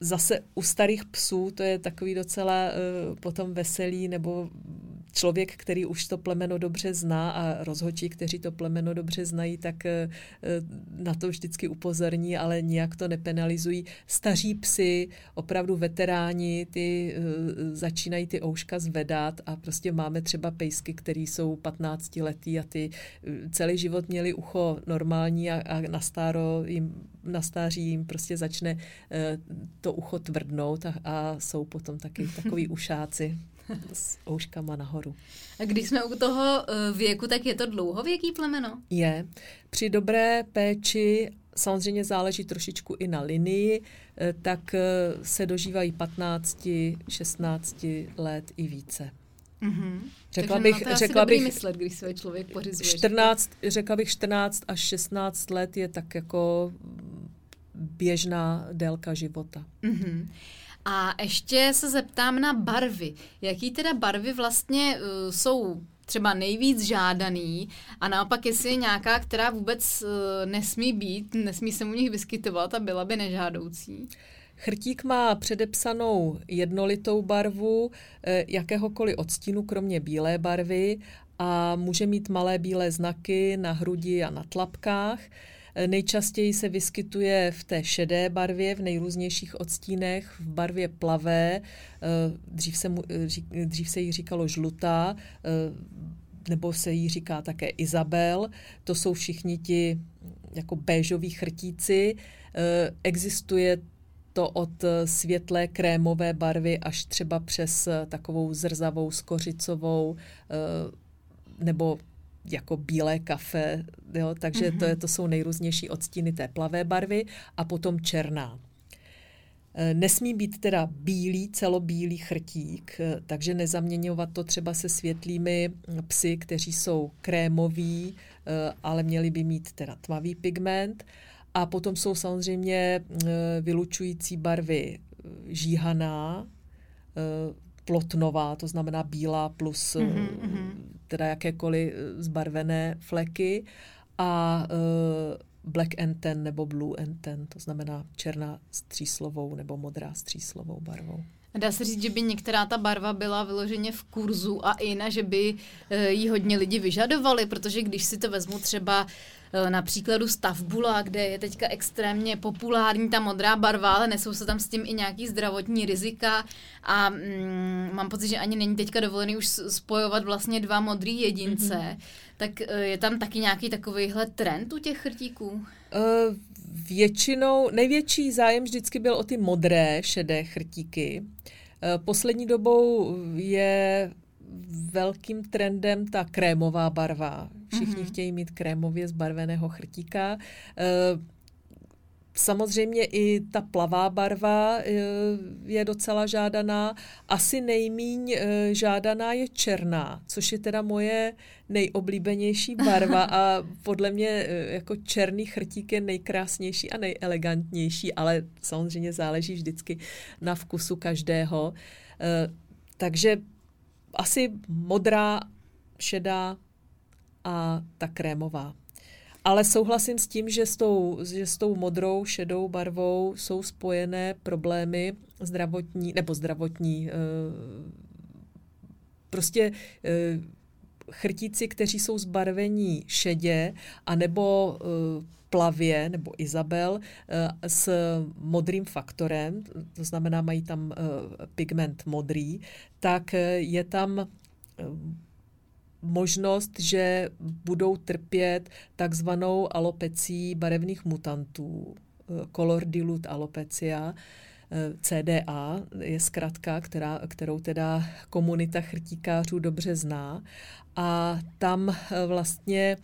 zase u starých psů to je takový docela uh, potom veselý, nebo člověk, který už to plemeno dobře zná a rozhodčí, kteří to plemeno dobře znají, tak uh, na to vždycky upozorní, ale nijak to nepenalizují. Staří psy, opravdu veteráni, ty začínají ty ouška zvedat a prostě máme třeba pejsky, který jsou 15 letý a ty celý život měli ucho normální a, a na stáro jim na stáří jim prostě začne to ucho tvrdnout a, a jsou potom taky *laughs* takový ušáci s ouškama nahoru.
A když jsme u toho věku, tak je to dlouhověký plemeno?
Je. Při dobré péči samozřejmě záleží trošičku i na linii, eh, tak eh, se dožívají 15, 16 let i více.
Mm-hmm. Řekla Takže bych, řekla bych, myslet, když své člověk pořizuje.
14, řekla bych 14 až 16 let je tak jako běžná délka života.
Mm-hmm. A ještě se zeptám na barvy. Jaký teda barvy vlastně uh, jsou třeba nejvíc žádaný a naopak jestli je nějaká, která vůbec uh, nesmí být, nesmí se u nich vyskytovat a byla by nežádoucí?
Chrtík má předepsanou jednolitou barvu eh, jakéhokoliv odstínu, kromě bílé barvy a může mít malé bílé znaky na hrudi a na tlapkách. Eh, nejčastěji se vyskytuje v té šedé barvě, v nejrůznějších odstínech, v barvě plavé, eh, dřív se, mu, dřív se jí říkalo žlutá, nebo se jí říká také Izabel. To jsou všichni ti jako béžoví chrtíci. Existuje to od světlé krémové barvy až třeba přes takovou zrzavou, skořicovou nebo jako bílé kafe, jo, takže mm-hmm. to, je, to jsou nejrůznější odstíny té plavé barvy a potom černá. E, nesmí být teda bílý, celobílý chrtík, e, takže nezaměňovat to třeba se světlými psy, kteří jsou krémoví, ale měli by mít teda tmavý pigment. A potom jsou samozřejmě vylučující barvy žíhaná, plotnová, to znamená bílá plus mm-hmm. teda jakékoliv eh, zbarvené fleky a black and ten nebo blue and ten, to znamená černá s tříslovou nebo modrá s tříslovou barvou.
Dá se říct, že by některá ta barva byla vyloženě v kurzu a i na, že by ji hodně lidi vyžadovali, protože když si to vezmu třeba Eh, na příkladu Stavbula, kde je teďka extrémně populární ta modrá barva, ale nesou se tam s tím i nějaký zdravotní rizika a mm, mám pocit, že ani není teďka dovolený už spojovat vlastně dva modrý jedince. Mm-hmm. Tak eh, je tam taky nějaký takovýhle trend u těch chrtíků? Uh,
většinou, největší zájem vždycky byl o ty modré, šedé chrtíky. Poslední dobou je velkým trendem ta krémová barva. Všichni mm-hmm. chtějí mít krémově zbarveného chrtíka. Eh, samozřejmě i ta plavá barva eh, je docela žádaná. Asi nejmíň eh, žádaná je černá, což je teda moje nejoblíbenější barva *laughs* a podle mě jako černý chrtík je nejkrásnější a nejelegantnější, ale samozřejmě záleží vždycky na vkusu každého. Takže asi modrá, šedá a ta krémová. Ale souhlasím s tím, že s tou, že s tou modrou, šedou barvou jsou spojené problémy zdravotní, nebo zdravotní, eh, prostě eh, chrtíci, kteří jsou zbarvení šedě, anebo eh, plavě nebo Izabel s modrým faktorem, to znamená, mají tam pigment modrý, tak je tam možnost, že budou trpět takzvanou alopecí barevných mutantů, eh, color dilute alopecia, eh, CDA je zkratka, která, kterou teda komunita chrtíkářů dobře zná. A tam eh, vlastně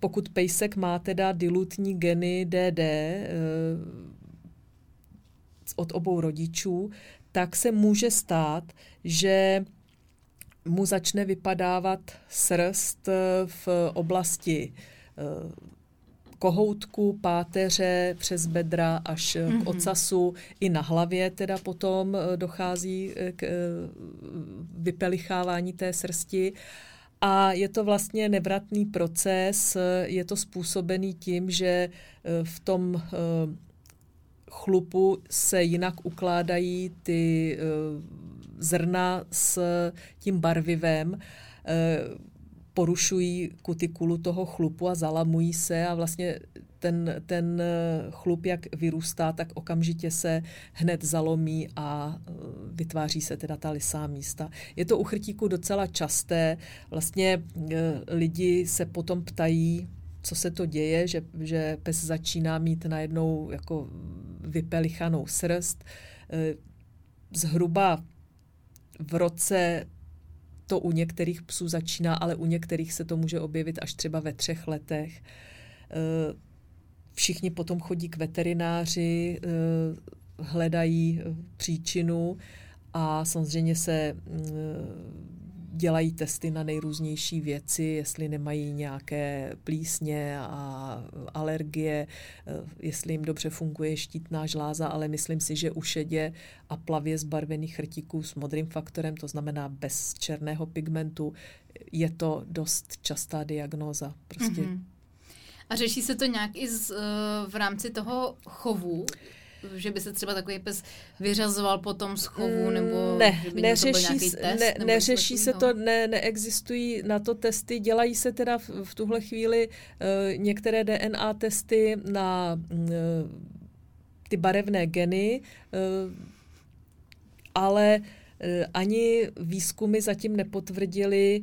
pokud pejsek má teda dilutní geny DD od obou rodičů, tak se může stát, že mu začne vypadávat srst eh, v oblasti eh, kohoutku, páteře, přes bedra až mm-hmm. k mhm. ocasu. I na hlavě teda potom dochází k vypelichávání té srsti. A je to vlastně nevratný proces, je to způsobený tím, že v tom chlupu se jinak ukládají ty zrna s tím barvivem eh, porušují kutikulu toho chlupu a zalamují se a vlastně ten, ten chlup, jak vyrůstá, tak okamžitě se hned zalomí a eh, vytváří se teda ta lisá místa. Je to u chrtíku docela časté. Vlastně eh, lidi se potom ptají, co se to děje, že, že pes začíná mít najednou jako vypelichanou srst. Eh, zhruba v roce to u některých psů začíná, ale u některých se to může objevit až třeba ve třech letech. Eh, všichni potom chodí k veterináři, eh, hledají příčinu a samozřejmě se mm, dělají testy na nejrůznější věci, jestli nemají nějaké plísně a alergie, eh, jestli jim dobře funguje štítná žláza, ale myslím si, že u šedě a plavě zbarvených chrtíků s modrým faktorem, to znamená bez černého pigmentu, je to dost častá diagnóza. Prostě. Mm-hmm.
A řeší se to nějak i z, eh, v rámci toho chovu? Že by se třeba takový pes vyřazoval potom z chovu, nebo
ne,
že by
neřeší,
test,
ne, neřeší se to, ne, neexistují na to testy, dělají se teda v, v tuhle chvíli uh, některé DNA testy na uh, ty barevné geny, uh, ale uh, ani výzkumy zatím nepotvrdili,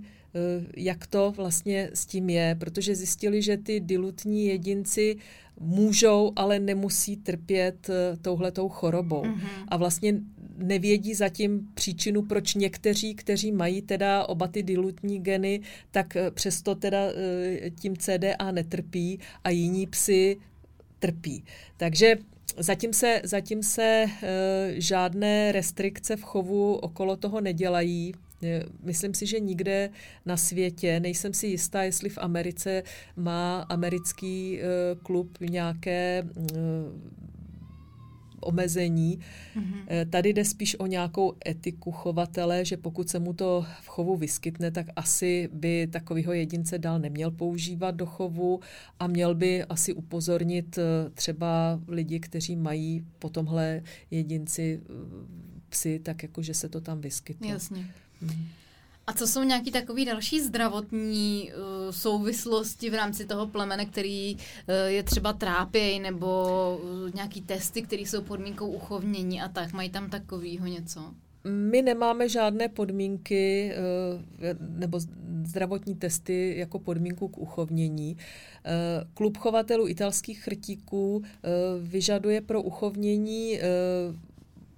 jak to vlastně s tím je, protože zjistili, že ty dilutní jedinci můžou, ale nemusí trpět eh, touhletou chorobou. Mm-hmm. A vlastně nevědí zatím příčinu, proč někteří, kteří mají teda oba ty dilutní geny, tak eh, přesto teda eh, tím CDA netrpí a jiní psy trpí. Takže Zatím se, zatím se žádné restrikce v chovu okolo toho nedělají. Myslím si, že nikde na světě, nejsem si jistá, jestli v Americe má americký eh, klub nějaké eh, omezení. Mm-hmm. Tady jde spíš o nějakou etiku chovatele, že pokud se mu to v chovu vyskytne, tak asi by takového jedince dál neměl používat do chovu a měl by asi upozornit třeba lidi, kteří mají po tomhle jedinci psy, tak jako, že se to tam vyskytlo.
Jasně. A co jsou nějaké takové další zdravotní uh, souvislosti v rámci toho plemene, který uh, je třeba trápěj, nebo uh, nějaký testy, které jsou podmínkou uchovnění a tak? Mají tam takového něco?
My nemáme žádné podmínky nebo zdravotní testy jako podmínku k uchovnění. Klub chovatelů italských chrtíků vyžaduje pro uchovnění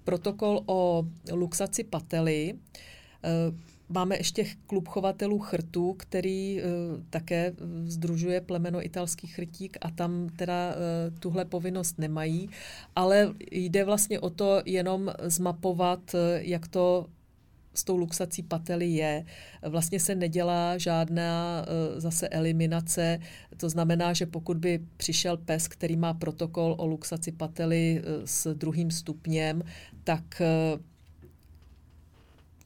protokol o luxaci pately, Eh, máme ještě klub chovatelů chrtů, který uh, také združuje plemeno italský chrtík a tam teda uh, tuhle povinnost nemají, ale jde vlastně o to jenom zmapovat, jak to s tou luxací pately je. Vlastně se nedělá žádná zase eliminace, to znamená, že pokud by přišel pes, který má protokol o luxaci pately s druhým stupněm, tak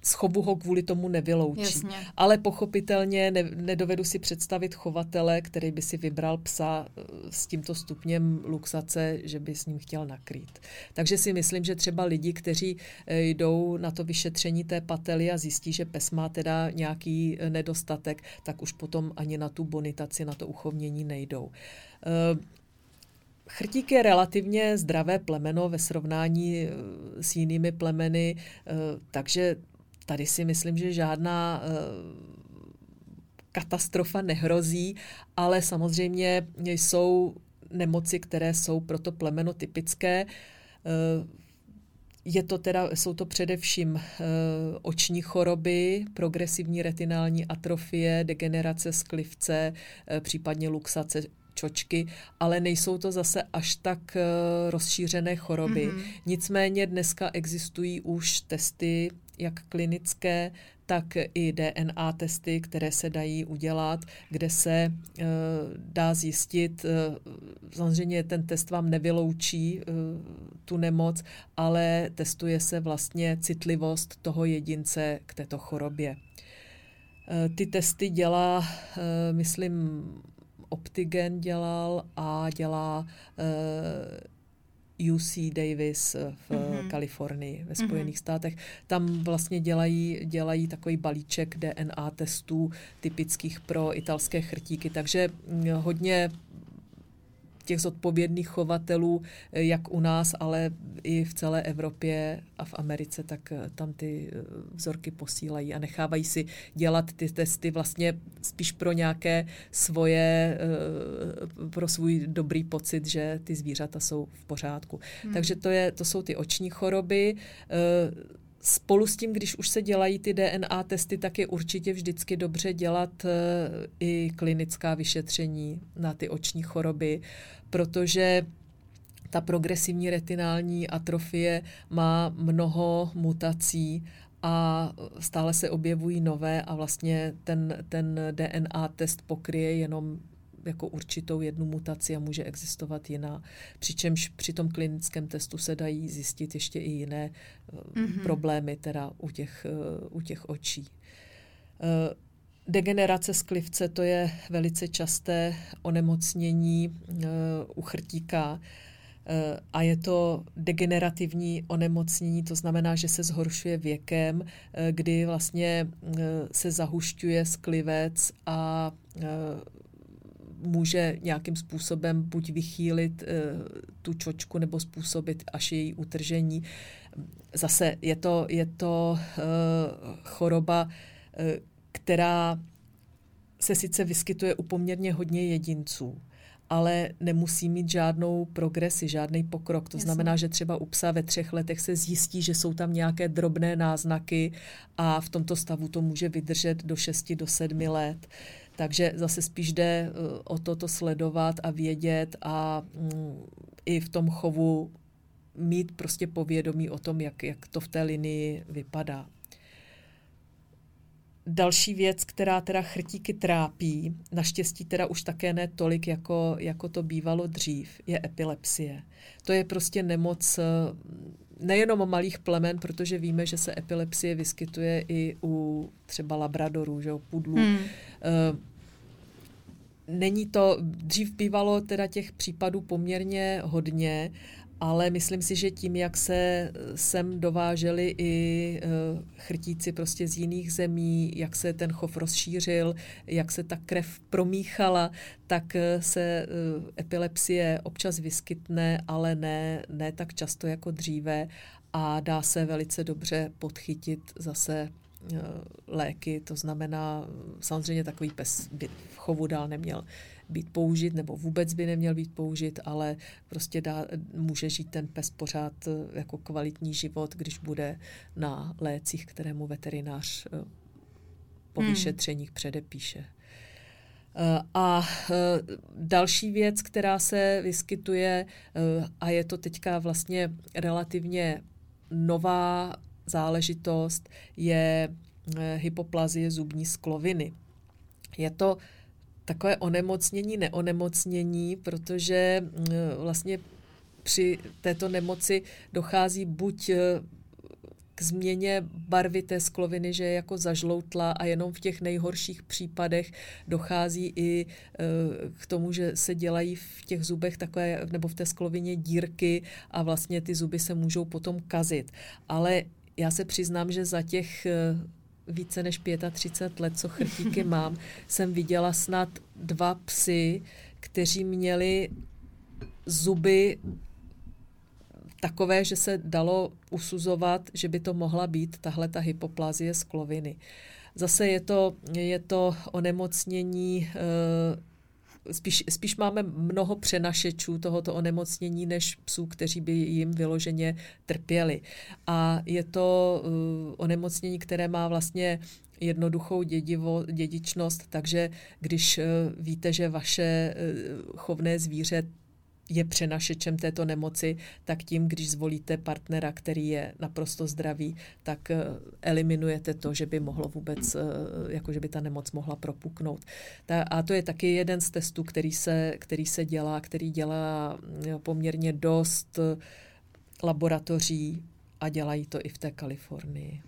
schovu ho kvůli tomu nevyloučí. Jasně. Ale pochopitelně ne, nedovedu si představit chovatele, který by si vybral psa eh, s tímto stupněm luxace, že by s ním chtěl nakrýt. Takže si myslím, že třeba lidi, kteří eh, jdou na to vyšetření té pately a zjistí, že pes má teda nějaký eh, nedostatek, tak už potom ani na tu bonitaci, na to uchovnění nejdou. Chrtík je relativně zdravé plemeno ve srovnání s jinými plemeny, takže tady si myslím, že žádná eh, katastrofa nehrozí, ale samozřejmě jsou nemoci, které jsou pro to plemeno typické. Eh, je to teda, jsou to především uh, oční choroby, progresivní retinální atrofie, degenerace sklivce, případně luxace čočky, ale nejsou to zase až tak rozšířené choroby. Mm-hmm. Nicméně dneska existují už testy jak klinické, tak i DNA testy, které se dají udělat, kde se uh, dá zjistit, uh, samozřejmě ten test vám nevyloučí uh, tu nemoc, ale testuje se vlastně citlivost toho jedince k této chorobě. Ty testy dělá, myslím, Optigen dělal a dělá UC Davis v mm-hmm. Kalifornii, ve Spojených mm-hmm. státech. Tam vlastně dělají, dělají takový balíček DNA testů typických pro italské chrtíky, takže mm, hodně těch zodpovědných chovatelů, eh, jak u nás, ale i v celé Evropě a v Americe, tak eh, tam ty eh, vzorky posílají a nechávají si dělat ty testy vlastně spíš pro nějaké svoje, pro svůj dobrý pocit, že ty zvířata jsou v pořádku. Hmm. Takže to, je, to jsou ty oční choroby. Spolu s tím, když už se dělají ty DNA testy, tak je určitě vždycky dobře dělat i klinická vyšetření na ty oční choroby, protože ta progresivní retinální atrofie má mnoho mutací a stále se objevují nové a vlastně ten, ten DNA test pokryje jenom jako určitou jednu mutaci a může existovat jiná. Přičemž při tom klinickém testu se dají zjistit ještě i jiné mm-hmm. problémy teda u těch, eh, u těch očí. Eh, degenerace sklivce to je velice časté onemocnění u chrtíka a je to degenerativní onemocnění, to znamená, že se zhoršuje věkem, kdy vlastně se zahušťuje sklivec a může nějakým způsobem buď vychýlit eh, tu čočku nebo způsobit až její utržení. Zase je to, je to eh, choroba, eh, která se sice vyskytuje u poměrně hodně jedinců, ale nemusí mít žádnou progresi, žádný pokrok. To Jasně. znamená, že třeba u psa ve třech letech se zjistí, že jsou tam nějaké drobné náznaky a v tomto stavu to může vydržet do 6 do 7 let. Takže zase spíš jde eh, o to, to sledovat a vědět a mm, i v tom chovu mít prostě povědomí o tom, jak, jak to v té linii vypadá. Další věc, která teda chrtíky trápí, naštěstí teda už také ne tolik, jako, jako to bývalo dřív, je epilepsie. To je prostě nemoc eh, nejenom malých plemen, protože víme, že se epilepsie vyskytuje i u třeba labradorů, že, pudlů. Hmm. Není to, dřív bývalo teda těch případů poměrně hodně, ale myslím si, že tím, jak se sem dováželi i uh, chrtíci prostě z jiných zemí, jak se ten chov rozšířil, jak se ta krev promíchala, tak eh, se uh, epilepsie občas vyskytne, ale ne, ne tak často jako dříve a dá se velice dobře podchytit zase léky, to znamená, samozřejmě takový pes by v chovu dál neměl být použit, nebo vůbec by neměl být použit, ale prostě dá, může žít ten pes pořád eh, jako kvalitní život, když bude na lécích, kterému veterinář eh, po hmm. vyšetřeních předepíše. Eh, a další věc, která se vyskytuje, a je to teďka vlastně relativně nová záležitost, je hypoplazie zubní skloviny. Je to takové onemocnění, neonemocnění, protože mm, vlastně při této nemoci dochází buď e, k změně barvy té skloviny, že je jako zažloutla a jenom v těch nejhorších případech dochází i k tomu, že se dělají v těch zubech takové, nebo v té sklovině dírky a vlastně ty zuby se můžou potom kazit. Ale já se přiznám, že za těch e, více než 35 let, co chrtíky *laughs* mám, jsem viděla snad dva psy, kteří měli zuby takové, že se dalo usuzovat, že by to mohla být tahle ta hypoplazie skloviny. Zase je to, je to onemocnění eh, spíš, spíš máme mnoho přenašečů tohoto onemocnění, než psů, kteří by jim vyloženě trpěli. A je to uh, onemocnění, které má vlastně jednoduchou dědivo, dědičnost, takže když uh, víte, že vaše uh, chovné zvíře je přenašečem této nemoci, tak tím, když zvolíte partnera, který je naprosto zdravý, tak eh, eliminujete to, že by mohlo vůbec, eh, jako že by ta nemoc mohla propuknout. A to je taky jeden z testů, který se, který se dělá, který dělá eh, poměrně dost laboratoří a dělají to i v té Kalifornii.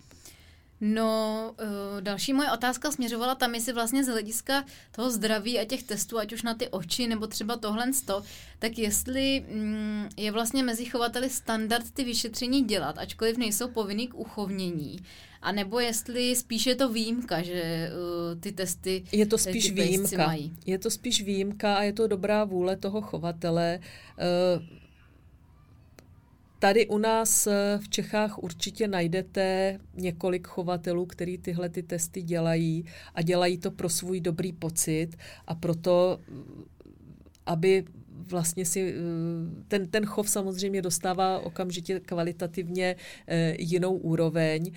No, uh, další moje otázka směřovala tam, jestli vlastně z hlediska toho zdraví a těch testů, ať už na ty oči nebo třeba tohle sto, tak jestli mm, je vlastně mezi chovateli standard ty vyšetření dělat, ačkoliv nejsou povinný k uchovnění. A nebo jestli spíš je to výjimka, že uh, ty testy
Je to spíš výjimka. Mají. Je to spíš výjimka a je to dobrá vůle toho chovatele. Uh, Tady u nás eh, v Čechách určitě najdete několik chovatelů, který tyhle ty testy dělají a dělají to pro svůj dobrý pocit a proto, aby vlastně si ten, ten chov samozřejmě dostává okamžitě kvalitativně jinou úroveň.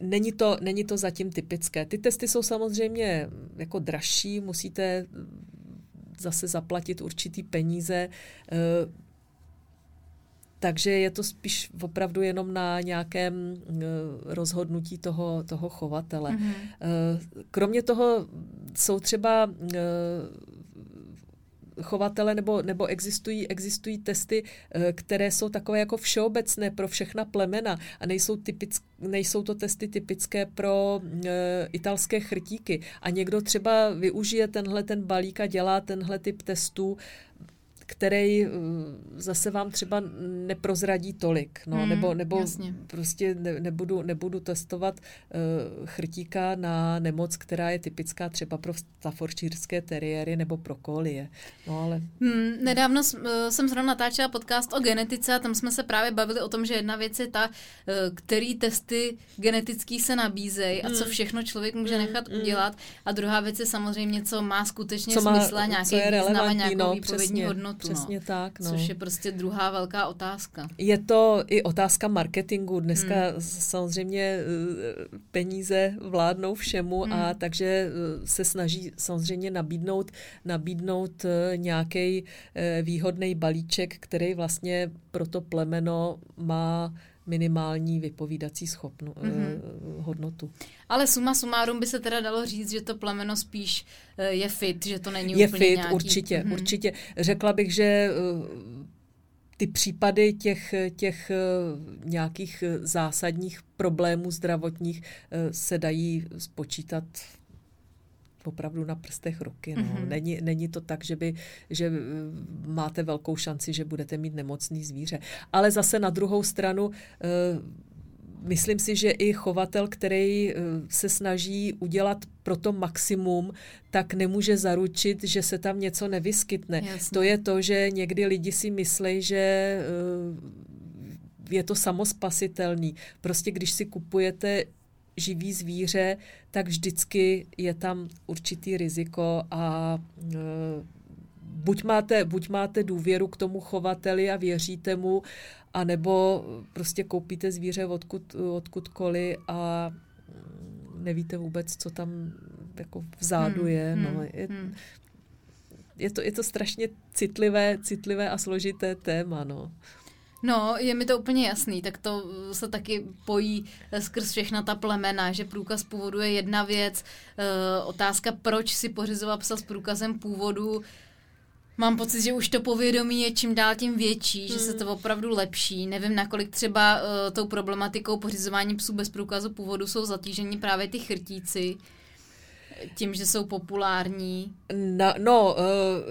Není to, není to zatím typické. Ty testy jsou samozřejmě jako dražší, musíte zase zaplatit určitý peníze. Takže je to spíš opravdu jenom na nějakém rozhodnutí toho, toho chovatele. Mm-hmm. Kromě toho jsou třeba chovatele nebo, nebo existují, existují testy, eh, které jsou takové jako všeobecné pro všechna plemena a nejsou, typick, nejsou to testy typické pro e, italské chrtíky. A někdo třeba využije tenhle ten balík a dělá tenhle typ testů který eh, zase vám třeba neprozradí tolik, no, hmm, nebo, nebo prostě ne, nebudu, nebudu testovat uh, chrtíka na nemoc, která je typická třeba pro staforčírské teriéry nebo pro kolie. No, ale...
Hmm, nedávno eh, jsem zrovna natáčela podcast o genetice a tam jsme se právě bavili o tom, že jedna věc je ta, který testy genetický se nabízejí a co hmm. všechno člověk může hmm, nechat hmm. udělat a druhá věc je samozřejmě, co má skutečně co má, smysl a nějaký význam a nějakou no, výpovědní hodnotu hodnotu.
Přesně
no.
tak. No.
Což je prostě druhá velká otázka.
Je to i otázka marketingu. Dneska hmm. samozřejmě eh, peníze vládnou všemu hmm. a takže eh, se snaží samozřejmě nabídnout, nabídnout eh, nějaký výhodný balíček, který vlastně pro to plemeno má minimální vypovídací schopnu, mm-hmm. eh, hodnotu.
Ale suma sumárum by se teda dalo říct, že to plemeno spíš eh, je fit, že to není
je
úplně
fit,
nějaký...
určitě, mm-hmm. určitě. Řekla bych, že eh, ty případy těch, těch eh, nějakých zásadních problémů zdravotních se dají spočítat opravdu na prstech ruky. No. Mm-hmm. Není, není to tak, že, by, že eh, máte velkou šanci, že budete mít nemocný zvíře. Ale zase na druhou stranu myslím si, že i chovatel, který se snaží udělat pro to maximum, tak nemůže zaručit, že se tam něco nevyskytne. Jasně. To je to, že někdy lidi si myslí, že je to samospasitelný. Prostě když si kupujete živý zvíře, tak vždycky je tam určitý riziko a e, buď máte, buď máte důvěru k tomu chovateli a věříte mu, anebo prostě koupíte zvíře odkud, odkudkoliv a nevíte vůbec, co tam jako vzadu hmm, je. No, hmm, je, hmm. je, to, je to strašně citlivé, citlivé a složité téma. No.
No, je mi to úplně jasný, tak to se taky pojí skrz všechna ta plemena, že průkaz původu je jedna věc, e, otázka, proč si pořizovat psa s průkazem původu, Mám pocit, že už to povědomí je čím dál tím větší, hmm. že se to hmm. opravdu lepší. Nevím, nakolik třeba uh, tou problematikou pořizování psů bez průkazu původu jsou zatížení právě ty chrtíci, tím, že jsou populární.
No, no uh,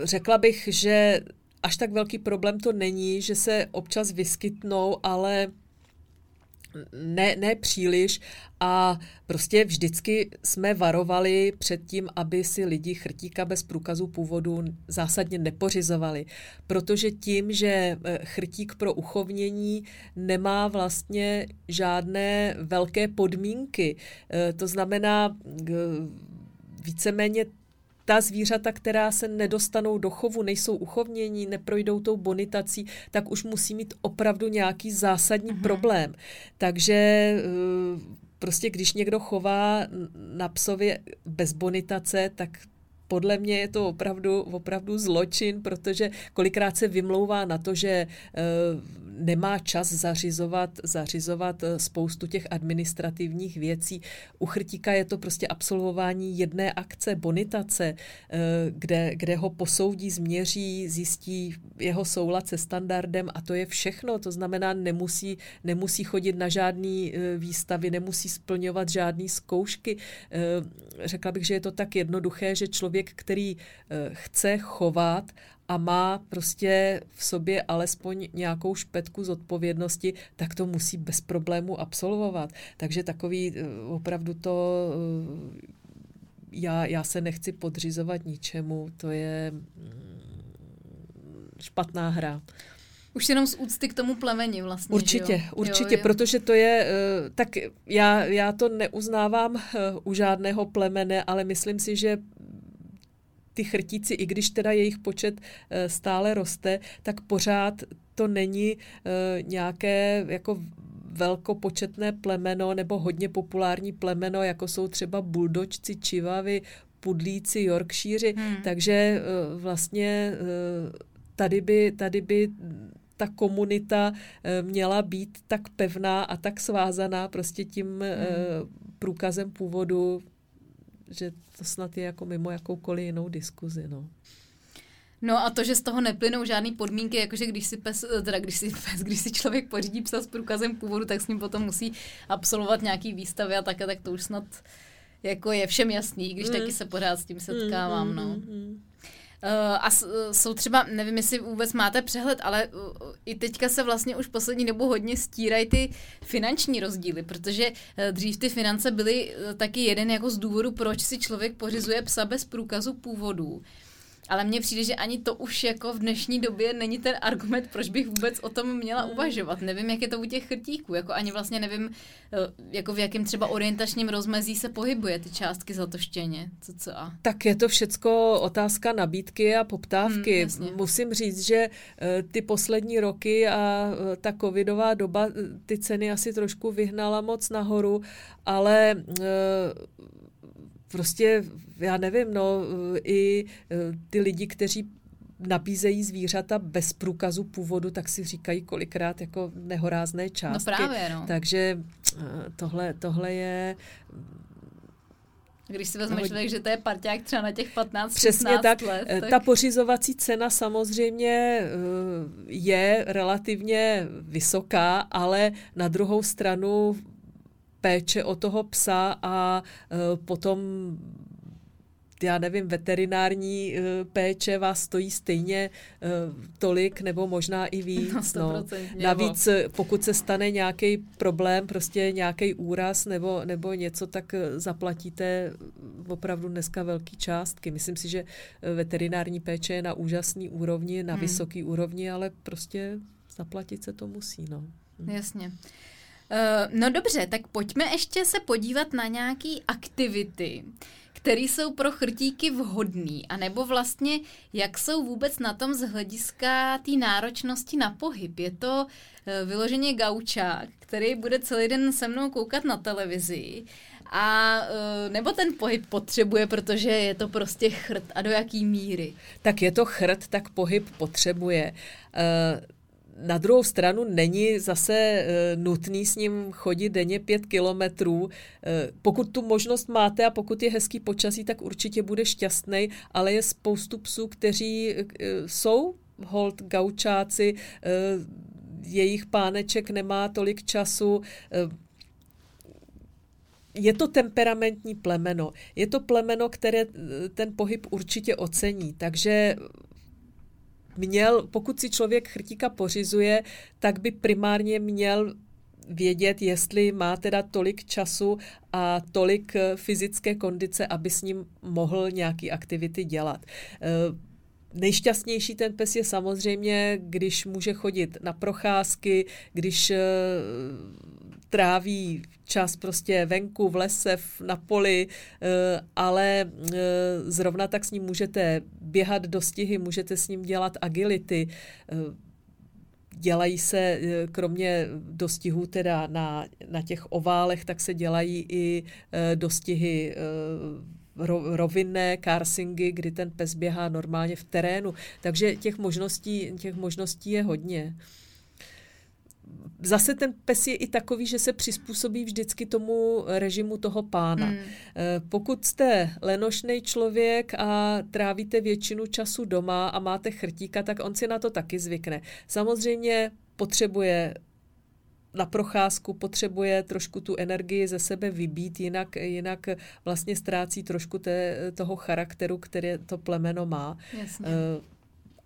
řekla bych, že až tak velký problém to není, že se občas vyskytnou, ale ne, ne příliš. A prostě vždycky jsme varovali před tím, aby si lidi chrtíka bez průkazu původu zásadně nepořizovali, protože tím, že eh, chrtík pro uchovnění nemá vlastně žádné velké podmínky, eh, to znamená víceméně ta zvířata, která se nedostanou do chovu, nejsou uchovnění, neprojdou tou bonitací, tak už musí mít opravdu nějaký zásadní uh-huh. problém. Takže eh, prostě když někdo chová na psově bez bonitace, tak podle mě je to opravdu, opravdu zločin, protože kolikrát se vymlouvá na to, že nemá čas zařizovat, zařizovat spoustu těch administrativních věcí. U Chrtíka je to prostě absolvování jedné akce, bonitace, kde, kde ho posoudí, změří, zjistí jeho soulad se standardem a to je všechno. To znamená, nemusí, nemusí chodit na žádný výstavy, nemusí splňovat žádný zkoušky. Řekla bych, že je to tak jednoduché, že člověk, který eh, chce chovat a má prostě v sobě alespoň nějakou špetku z odpovědnosti, tak to musí bez problému absolvovat. Takže takový eh, opravdu to eh, já, já se nechci podřizovat ničemu, to je mm, špatná hra.
Už jenom z úcty k tomu plemeni vlastně.
Určitě,
jo?
určitě,
jo, jo.
protože to je, tak já, já to neuznávám u žádného plemene, ale myslím si, že ty chrtíci, i když teda jejich počet eh, stále roste, tak pořád to není eh, nějaké jako velkopočetné plemeno nebo hodně populární plemeno, jako jsou třeba buldočci, čivavy, pudlíci, yorkshíři, hmm. takže eh, vlastně tady by, tady by ta komunita měla být tak pevná a tak svázaná prostě tím hmm. průkazem původu že to snad je jako mimo jakoukoliv jinou diskuzi. No.
No a to, že z toho neplynou žádné podmínky, jakože když si pes, teda když si pes, když si člověk pořídí psa s průkazem původu, tak s ním potom musí absolvovat nějaký výstavy a tak, tak to už snad jako je všem jasný, když mm. taky se pořád s tím setkávám, mm, no. Mm, mm. Uh, a jsou třeba, nevím, jestli vůbec máte přehled, ale uh, i teďka se vlastně už poslední dobu hodně stírají ty finanční rozdíly, protože dřív ty finance byly taky jeden jako z důvodu, proč si člověk pořizuje psa bez průkazu původu. Ale mně přijde, že ani to už jako v dnešní době není ten argument, proč bych vůbec o tom měla hmm. uvažovat. Nevím, jak je to u těch chrtíků, jako ani vlastně nevím, eh, jako v jakém třeba orientačním rozmezí se pohybuje ty částky za to štěně. Co, co a?
Tak je to všecko otázka nabídky a poptávky. Hmm, Musím říct, že eh, ty poslední roky a eh, ta covidová doba ty ceny asi trošku vyhnala moc nahoru, ale prostě, já nevím, no, i e, ty lidi, kteří nabízejí zvířata bez průkazu původu, tak si říkají kolikrát jako nehorázné částky.
No právě, no.
Takže e, tohle, tohle je
když si vezme no, člověk, že to je parťák třeba na těch 15
Přesně tak.
let.
E, tak. Ta pořizovací cena samozřejmě je relativně vysoká, ale na druhou stranu péče o toho psa a e, potom já nevím, veterinární e, péče vás stojí stejně e, tolik nebo možná i víc.
No, no.
Navíc pokud se stane nějaký problém, prostě nějaký úraz nebo, nebo něco, tak zaplatíte opravdu dneska velký částky. Myslím si, že veterinární péče je na úžasný úrovni, na hmm. vysoký úrovni, ale prostě zaplatit se to musí. No.
Jasně. Uh, no dobře, tak pojďme ještě se podívat na nějaké aktivity, které jsou pro chrtíky vhodný, anebo vlastně jak jsou vůbec na tom z hlediska té náročnosti na pohyb. Je to uh, vyloženě gaučák, který bude celý den se mnou koukat na televizi a uh, nebo ten pohyb potřebuje, protože je to prostě chrt a do jaký míry?
Tak je to chrt, tak pohyb potřebuje. Na druhou stranu není zase e, nutný s ním chodit denně pět kilometrů. E, pokud tu možnost máte a pokud je hezký počasí, tak určitě bude šťastný, ale je spoustu psů, kteří e, jsou hold gaučáci, jejich páneček nemá tolik času, je to temperamentní plemeno. Je to plemeno, které ten pohyb určitě ocení, takže měl, pokud si člověk chrtíka pořizuje, tak by primárně měl vědět, jestli má teda tolik času a tolik eh, fyzické kondice, aby s ním mohl nějaký aktivity dělat. Nejšťastnější ten pes je samozřejmě, když může chodit na procházky, když eh, tráví čas prostě venku, v lese, na poli, eh, ale eh, zrovna tak s ním můžete běhat do stihy, můžete s ním dělat agility, dělají se kromě dostihů teda na, na těch oválech, tak se dělají i dostihy rovinné karsingy, kdy ten pes běhá normálně v terénu. Takže těch možností, těch možností je hodně zase ten pes je i takový, že se přizpůsobí vždycky tomu režimu toho pána. Mm. Pokud jste lenošný člověk a trávíte většinu času doma a máte chrtíka, tak on si na to taky zvykne. Samozřejmě potřebuje na procházku potřebuje trošku tu energii ze sebe vybít, jinak, jinak vlastně ztrácí trošku té, toho charakteru, který to plemeno má.
Jasně.
Uh,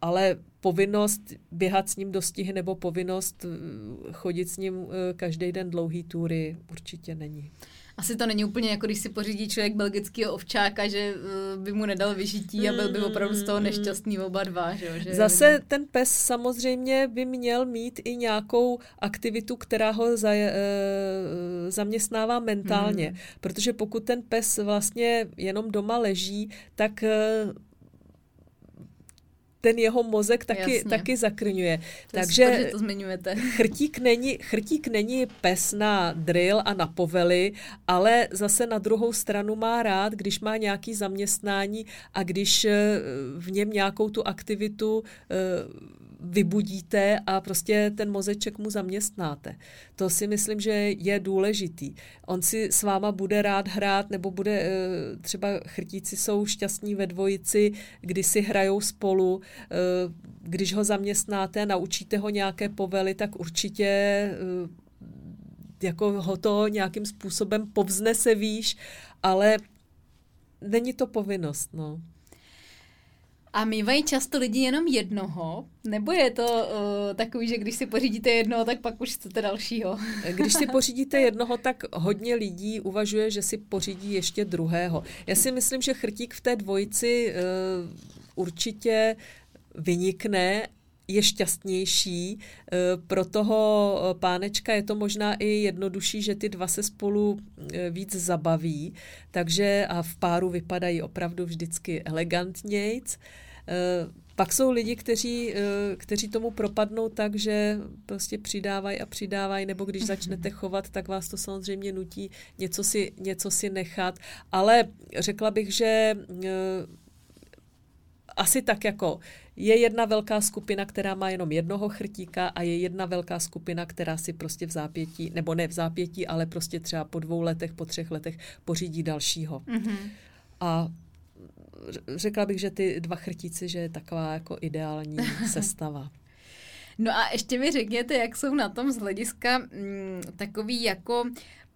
ale povinnost běhat s ním dostihy nebo povinnost eh, chodit s ním eh, každý den dlouhý túry určitě není.
Asi to není úplně jako když si pořídí člověk belgického ovčáka, že eh, by mu nedal vyžití a byl by opravdu z toho nešťastný oba dva. Že? že...
Zase ten pes samozřejmě by měl mít i nějakou aktivitu, která ho za, e, zaměstnává mentálně. Hmm. Protože pokud ten pes vlastně jenom doma leží, tak e, ten jeho mozek taky, Jasně. taky zakrňuje.
To Takže super, že to zmiňujete. *laughs*
Chrtík není, chrtík není pes na drill a na povely, ale zase na druhou stranu má rád, když má nějaký zaměstnání a když eh, v něm nějakou tu aktivitu eh, vybudíte a prostě ten mozeček mu zaměstnáte. To si myslím, že je důležitý. On si s váma bude rád hrát, nebo bude, eh, třeba chrtíci jsou šťastní ve dvojici, kdy si hrajou spolu, eh, když ho zaměstnáte, naučíte ho nějaké povely, tak určitě eh, jako ho to nějakým způsobem povznese výš, ale není to povinnost, no.
A mývají často lidi jenom jednoho? Nebo je to uh, takový, že když si pořídíte jednoho, tak pak už chcete dalšího?
Když si pořídíte jednoho, tak hodně lidí uvažuje, že si pořídí ještě druhého. Já si myslím, že chrtík v té dvojici uh, určitě vynikne je šťastnější. Pro toho pánečka je to možná i jednodušší, že ty dva se spolu víc zabaví, takže a v páru vypadají opravdu vždycky elegantnějc. Pak jsou lidi, kteří, kteří tomu propadnou tak, že prostě přidávají a přidávají, nebo když začnete chovat, tak vás to samozřejmě nutí něco si, něco si nechat. Ale řekla bych, že asi tak jako je jedna velká skupina, která má jenom jednoho chrtíka a je jedna velká skupina, která si prostě v zápětí, nebo ne v zápětí, ale prostě třeba po dvou letech, po třech letech pořídí dalšího. Mm-hmm. A řekla bych, že ty dva chrtíci, že je taková jako ideální *laughs* sestava.
No a ještě mi řekněte, jak jsou na tom z hlediska mm, takový jako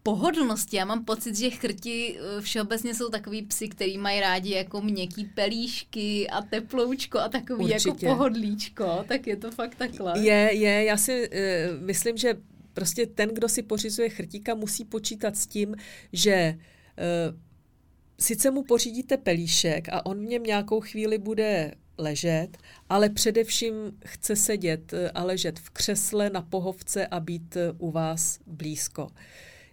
pohodlnosti. Já mám pocit, že chrti eh, všeobecně jsou takový psy, který mají rádi jako měkký pelíšky a teploučko a takový jako Určitě. jako pohodlíčko. Tak je to fakt takhle.
Je, je. Já si uh, myslím, že prostě ten, kdo si pořizuje chrtíka, musí počítat s tím, že uh, sice mu pořídíte pelíšek a on v něm nějakou chvíli bude ležet, ale především chce sedět a ležet v křesle na pohovce a být u vás blízko. Uh,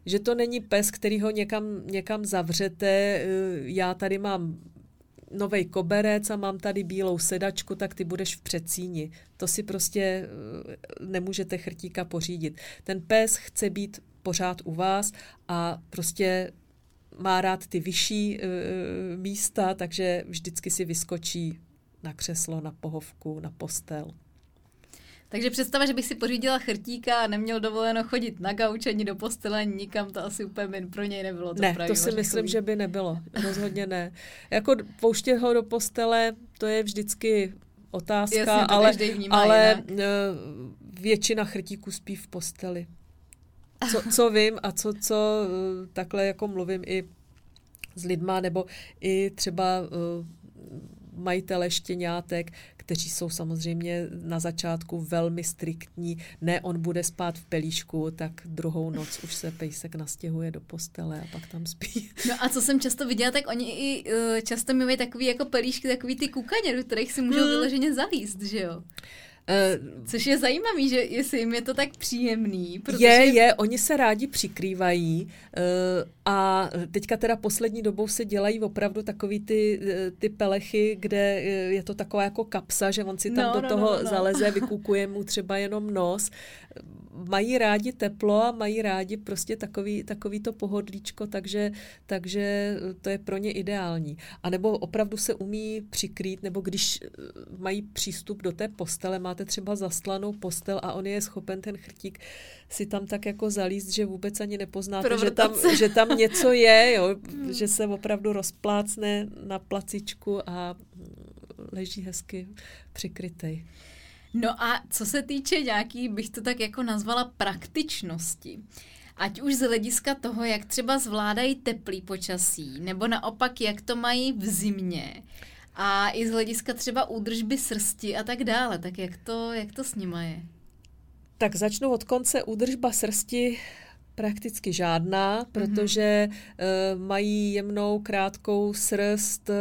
že to není pes, který ho někam, někam zavřete. Eh, já tady mám nový koberec a mám tady bílou sedačku, tak ty budeš v předsíni. To si prostě eh, nemůžete chrtíka pořídit. Ten pes chce být pořád u vás a prostě má rád ty vyšší uh, místa, takže vždycky si vyskočí na křeslo, na pohovku, na postel.
Takže představa, že bych si pořídila chrtíka a neměl dovoleno chodit na gauč ani do postele, nikam, to asi úplně pro něj nebylo.
To ne, to si myslím, že by nebylo. Rozhodně ne. Jako pouštět ho do postele, to je vždycky otázka, Jasně, ale, vnímá, ale ne? většina chrtíků spí v posteli. Co, co vím a co, co eh, takhle jako mluvím i s lidma, nebo i třeba eh, majitele štěňátek, kteří jsou samozřejmě na začátku velmi striktní. Ne, on bude spát v pelíšku, tak druhou noc už se pejsek nastěhuje do postele a pak tam spí. *laughs*
No a co jsem často viděla, tak oni i uh, často mývají takový jako pelíšky, takový ty kukaně, do kterých si můžou hmm. vyloženě zalíst, že jo? Uh, Což je zajímavý, že jestli jim je to tak příjemný.
Protože... Je, je, oni se rádi přikrývají uh, a teďka teda poslední dobou se dělají opravdu takový ty, ty pelechy, kde je to taková jako kapsa, že on si tam no, do no, toho no, no. zaleze, vykukuje mu třeba jenom nos mají rádi teplo a mají rádi prostě takový, takový to pohodlíčko, takže, takže to je pro ně ideální. A nebo opravdu se umí přikrýt, nebo když eh, mají přístup do té postele, máte třeba zaslanou postel a on je schopen ten chrtík si tam tak jako zalíst, že vůbec ani nepoznáte, že tam, že tam něco je, jo, *laughs* hmm. že se opravdu rozplácne na placičku a leží hezky přikrytej.
No a co se týče nějaký, bych to tak jako nazvala praktičnosti, ať už z hlediska toho, jak třeba zvládají teplý počasí, nebo naopak, jak to mají v zimě, a i z hlediska třeba údržby srsti a tak dále, tak jak to, jak to s nima je?
Tak začnu od konce údržba srsti Prakticky žádná, protože mm-hmm. mají jemnou, krátkou srst, uh,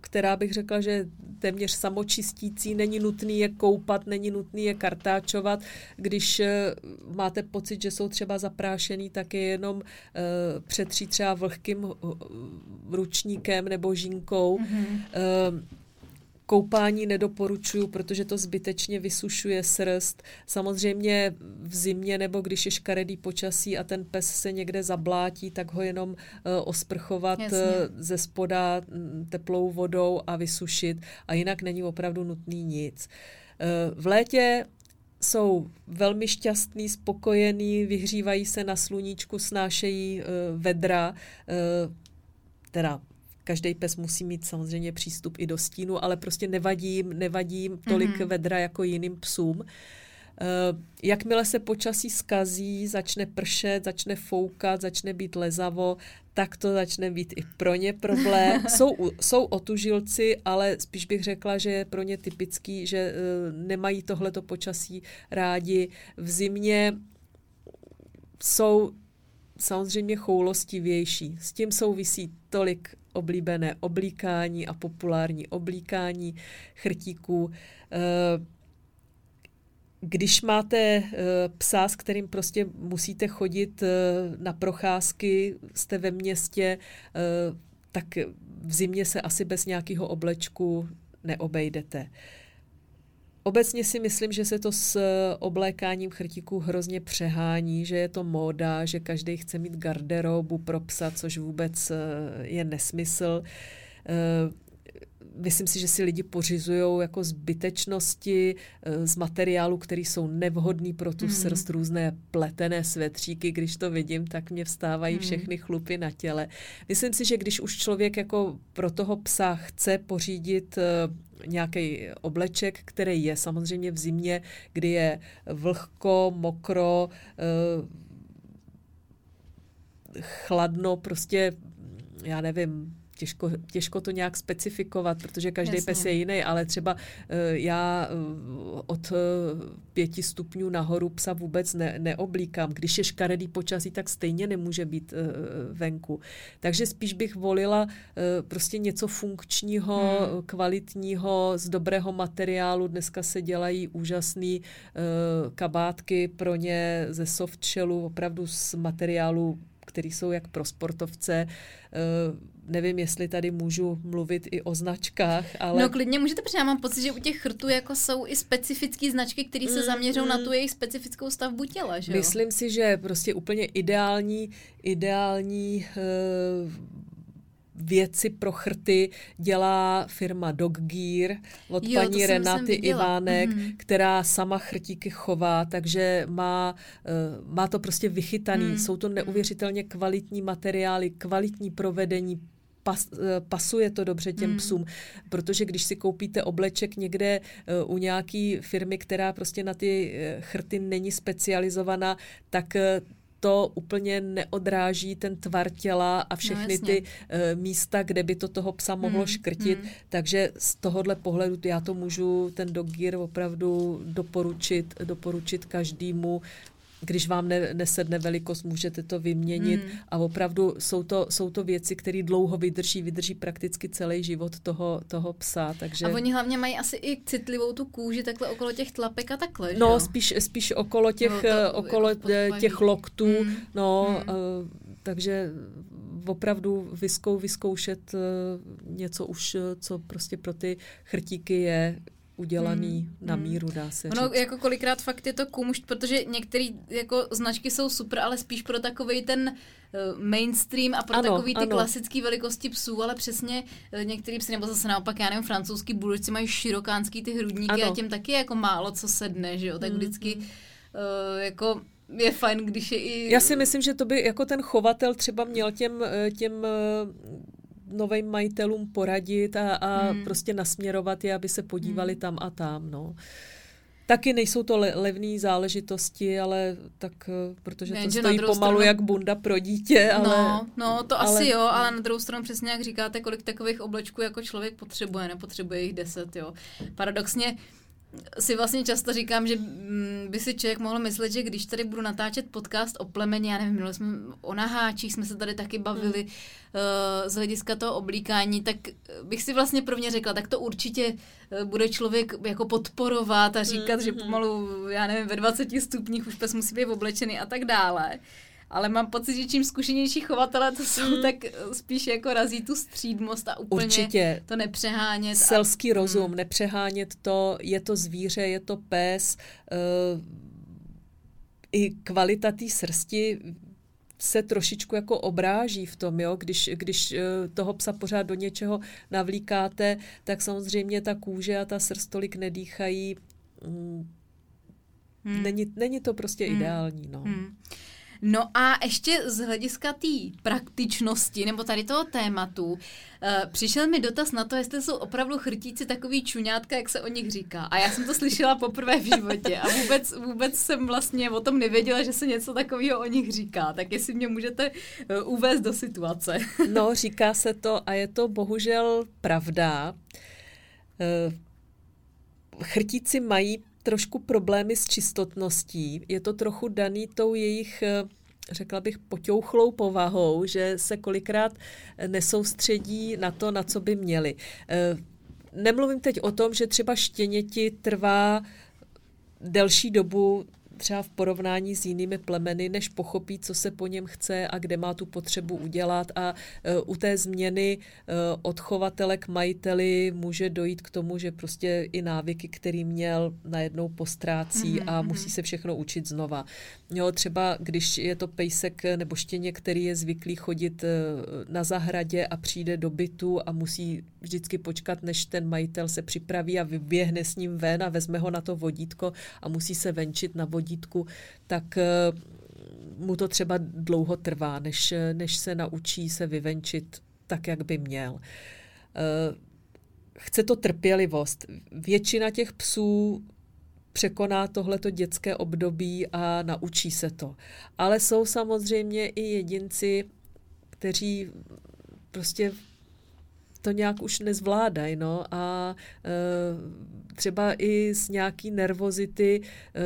která bych řekla, že téměř samočistící, není nutný je koupat, není nutný je kartáčovat. Když uh, máte pocit, že jsou třeba zaprášený, tak je jenom přetří třeba vlhkým ručníkem nebo žínkou. Mm-hmm. Koupání nedoporučuju, protože to zbytečně vysušuje srst. Samozřejmě v zimě nebo když je škaredý počasí a ten pes se někde zablátí, tak ho jenom uh, osprchovat uh, ze spoda mm, teplou vodou a vysušit. A jinak není opravdu nutný nic. Uh, v létě jsou velmi šťastní, spokojení, vyhřívají se na sluníčku, snášejí uh, vedra, uh, teda Každý pes musí mít samozřejmě přístup i do stínu, ale prostě nevadí jim, nevadí jim tolik mm-hmm. vedra jako jiným psům. Uh, jakmile se počasí skazí, začne pršet, začne foukat, začne být lezavo, tak to začne být i pro ně problém. *laughs* jsou, jsou otužilci, ale spíš bych řekla, že je pro ně typický, že uh, nemají tohleto počasí rádi. V zimě jsou samozřejmě choulostivější. S tím souvisí tolik oblíbené oblíkání a populární oblíkání chrtíků. Eh, když máte eh, psa, s kterým prostě musíte chodit eh, na procházky, jste ve městě, tak v zimě se asi bez nějakého oblečku neobejdete. Obecně si myslím, že se to s eh, oblékáním chrtíků hrozně přehání, že je to móda, že každý chce mít garderobu pro psa, což vůbec eh, je nesmysl. Eh, myslím si, že si lidi pořizují jako zbytečnosti z materiálu, který jsou nevhodný pro tu mm. srst, různé pletené svetříky. Když to vidím, tak mě vstávají mm. všechny chlupy na těle. Myslím si, že když už člověk jako pro toho psa chce pořídit nějaký obleček, který je samozřejmě v zimě, kdy je vlhko, mokro, eh, chladno, prostě já nevím, těžko, těžko to nějak specifikovat, protože každý Jasně. pes je jiný, ale třeba uh, já uh, od uh, pěti stupňů nahoru psa vůbec ne, neoblíkám. Když je škaredý počasí, tak stejně nemůže být uh, venku. Takže spíš bych volila uh, prostě něco funkčního, hmm. kvalitního, z dobrého materiálu. Dneska se dělají úžasné uh, kabátky pro ně ze shellu, opravdu z materiálu který jsou jak pro sportovce. Nevím, jestli tady můžu mluvit i o značkách, ale...
No klidně můžete, protože já mám pocit, že u těch chrtů jako jsou i specifické značky, které se mm, zaměřují mm, na tu jejich specifickou stavbu těla, že
jo? Myslím si, že prostě úplně ideální, ideální uh, věci pro chrty dělá firma Dog Gear od jo, paní Renaty Ivánek, mm-hmm. která sama chrtíky chová, takže má, uh, má to prostě vychytaný. Mm. Jsou to neuvěřitelně kvalitní materiály, kvalitní provedení, pas, eh, pasuje to dobře těm mm. psům, protože když si koupíte obleček někde uh, u nějaký firmy, která prostě na ty uh, chrty není specializovaná, tak to úplně neodráží ten tvar těla a všechny no, ty uh, místa, kde by to toho psa mohlo mm, škrtit. Mm. Takže z tohohle pohledu já to můžu ten dog gear opravdu doporučit, doporučit každému když vám ne, nesedne velikost, můžete to vyměnit mm. a opravdu jsou to, jsou to věci, které dlouho vydrží, vydrží prakticky celý život toho, toho psa. Takže...
A oni hlavně mají asi i citlivou tu kůži takhle okolo těch tlapek a takhle,
No, že? spíš, spíš okolo těch, no, to, eh, okolo jako těch loktů, mm. no, mm. Uh, takže opravdu vyskou, vyzkoušet uh, něco už, co prostě pro ty chrtíky je udělaný hmm. na hmm. míru, dá se
Ono říct. jako kolikrát fakt je to kumušt, protože některé jako značky jsou super, ale spíš pro takový ten uh, mainstream a pro ano, takový ty klasické velikosti psů, ale přesně uh, některý psy, nebo zase naopak, já nevím, francouzský buldožci mají širokánský ty hrudníky ano. a těm taky jako málo co sedne, že jo, tak hmm. vždycky uh, jako je fajn, když je i...
Já si myslím, že to by jako ten chovatel třeba měl těm, těm novým majitelům poradit a, a hmm. prostě nasměrovat je, aby se podívali hmm. tam a tam. No. Taky nejsou to le- levné záležitosti, ale tak, eh, protože ne, to stojí pomalu stranu... jak bunda pro dítě. Ale,
no, no, to ale... asi jo, ale na druhou stranu přesně jak říkáte, kolik takových oblečků jako člověk potřebuje, nepotřebuje jich deset, jo. Paradoxně, si vlastně často říkám, že mm, by si člověk mohl myslet, že když tady budu natáčet podcast o plemeni, já nevím, jsme o naháčích, jsme se tady taky bavili hmm. uh, z hlediska toho oblíkání, tak bych si vlastně prvně řekla, tak to určitě uh, bude člověk jako podporovat a říkat, hmm. že hmm. pomalu, já nevím, ve 20 stupních už pes musí být oblečený a tak dále ale mám pocit, že čím zkušenější chovatele to jsou, mm. tak spíš jako razí tu střídmost a úplně Určitě. to nepřehánět.
Selský a... rozum, mm. nepřehánět to, je to zvíře, je to pes, uh, i kvalita té srsti se trošičku jako obráží v tom, jo? Když, když eh, toho psa pořád do něčeho navlíkáte, tak samozřejmě ta kůže a ta srst tolik nedýchají. Mm, hmm. Není, není to prostě hmm. ideální. No. Hmm.
No a ještě z hlediska té praktičnosti, nebo tady toho tématu, uh, přišel mi dotaz na to, jestli jsou opravdu chrtíci takový čuňátka, jak se o nich říká. A já jsem to slyšela poprvé v životě a vůbec, vůbec jsem vlastně o tom nevěděla, že se něco takového o nich říká. Tak jestli mě můžete uh, uvést do situace. *laughs*
no, říká se to a je to bohužel pravda. Uh, chrtíci mají trošku problémy s čistotností. Je to trochu daný tou jejich eh, řekla bych, poťouchlou povahou, že se kolikrát nesoustředí na to, na co by měli. Eh, nemluvím teď o tom, že třeba štěněti trvá delší dobu třeba v porovnání s jinými plemeny, než pochopí, co se po něm chce a kde má tu potřebu udělat. A uh, u té změny uh, od chovatele k majiteli může dojít k tomu, že prostě i návyky, který měl, najednou postrácí mm-hmm. a mhm. musí se všechno učit znova. Jo, třeba když je to pejsek nebo štěně, který je zvyklý chodit uh, na zahradě a přijde do bytu a musí vždycky počkat, než ten majitel se připraví a vyběhne s ním ven a vezme ho na to vodítko a musí se venčit na vodítku, tak eh, mu to třeba dlouho trvá, než, než se naučí se vyvenčit tak, jak by měl. Eh, chce to trpělivost. Většina těch psů překoná tohleto dětské období a naučí se to. Ale jsou samozřejmě i jedinci, kteří prostě to nějak už nezvládají, no, a e, třeba i z nějaký nervozity e,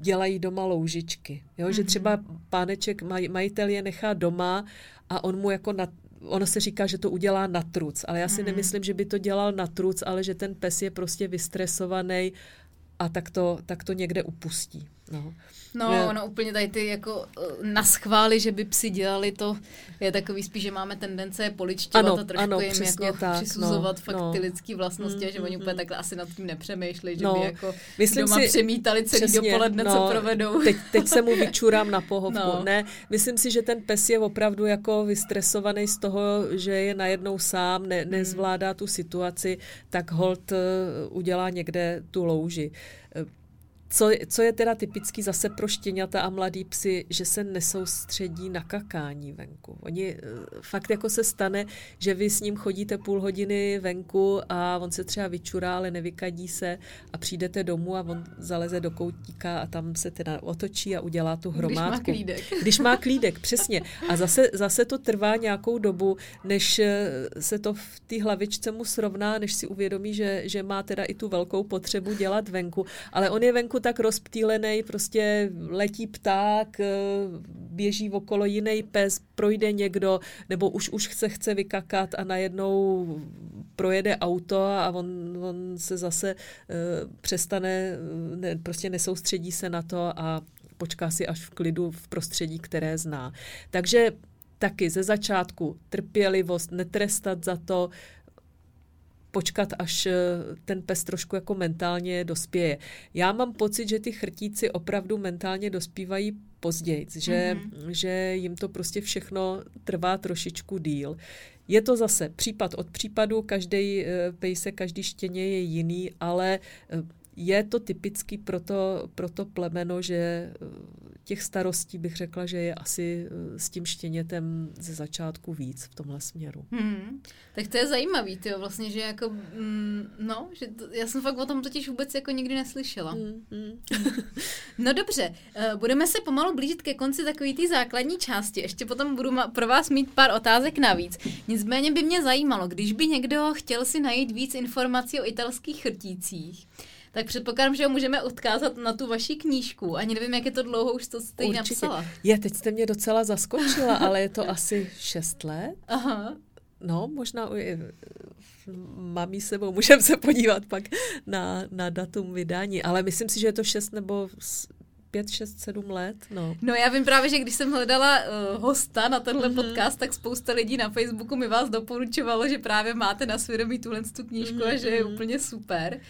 dělají doma loužičky, jo, mm-hmm. že mhm. třeba páneček, maj, majitel je nechá doma a on mu jako na, ono se říká, že to udělá na truc, ale já si mm. nemyslím, že by to dělal na truc, ale že ten pes je prostě vystresovaný a tak to, tak to někde upustí. No.
No, je. ono úplně tady ty jako eh, naschvály, že by psi dělali to, je takový spíš, že máme tendence je poličtěvat ano, a trošku ano, jim jako tak, přisuzovat no, fakt no. ty lidské vlastnosti mm, a že oni mm, úplně mm. takhle asi nad tím nepřemýšleli, že no, by jako myslím doma si, přemítali celý přesně, dopoledne, no, co provedou.
Teď, teď se mu vyčurám na pohovku. No. Ne, myslím si, že ten pes je opravdu jako vystresovaný z toho, že je najednou sám, ne, nezvládá tu situaci, tak hold eh, udělá někde tu louži. Co, co je teda typický zase pro štěňata a mladý psy, že se nesoustředí na kakání venku. Oni eh, fakt jako se stane, že vy s ním chodíte půl hodiny venku a on se třeba vyčurá, ale nevykadí se a přijdete domů a on zaleze do koutíka a tam se teda otočí a udělá tu hromádku. Když má
klídek. *laughs*
Když má klídek, přesně. A zase, zase to trvá nějakou dobu, než eh, se to v té hlavičce mu srovná, než si uvědomí, že, že má teda i tu velkou potřebu dělat venku. Ale on je venku venku tak rozptýlený, prostě letí pták, eh, běží okolo jiný pes, projde někdo, nebo už už chce, chce vykakat a najednou projede auto a on, on se zase uh, přestane, ne, prostě nesoustředí se na to a počká si až v klidu v prostředí, které zná. Takže taky ze začátku trpělivost, netrestat za to, počkat, až eh, ten pes trošku jako mentálně dospěje. Já mám pocit, že ty chrtíci opravdu mentálně dospívají později, že, mm-hmm. že jim to prostě všechno trvá trošičku díl. Je to zase případ od případu, každý eh, pejse, každý štěně je jiný, ale eh, je to typický pro to, pro to plemeno, že eh, těch starostí bych řekla, že je asi eh, s tím štěnětem ze začátku víc v tomhle směru.
Hmm. Tak to je zajímavý, ty vlastně, že jako, mm, no, že to, já jsem fakt o tom totiž vůbec jako nikdy neslyšela. Hmm. Hmm. *laughs* no dobře, uh, budeme se pomalu blížit ke konci takové té základní části, ještě potom budu ma- pro vás mít pár otázek navíc. Nicméně by mě zajímalo, když by někdo chtěl si najít víc informací o italských chrtících, tak předpokládám, že ho můžeme odkázat na tu vaši knížku. Ani nevím, jak je to dlouho už to jste Určitě. napsala.
Je, teď jste mě docela zaskočila, ale je to asi šest let.
Aha.
No, možná mamí sebou, můžeme se podívat pak na, na datum vydání, ale myslím si, že je to šest nebo pět, šest, sedm let. No.
no já vím právě, že když jsem hledala uh, hosta na tenhle mm-hmm. podcast, tak spousta lidí na Facebooku mi vás doporučovalo, že právě máte na svědomí tuhle tu knížku mm-hmm. a že je mhm. úplně super.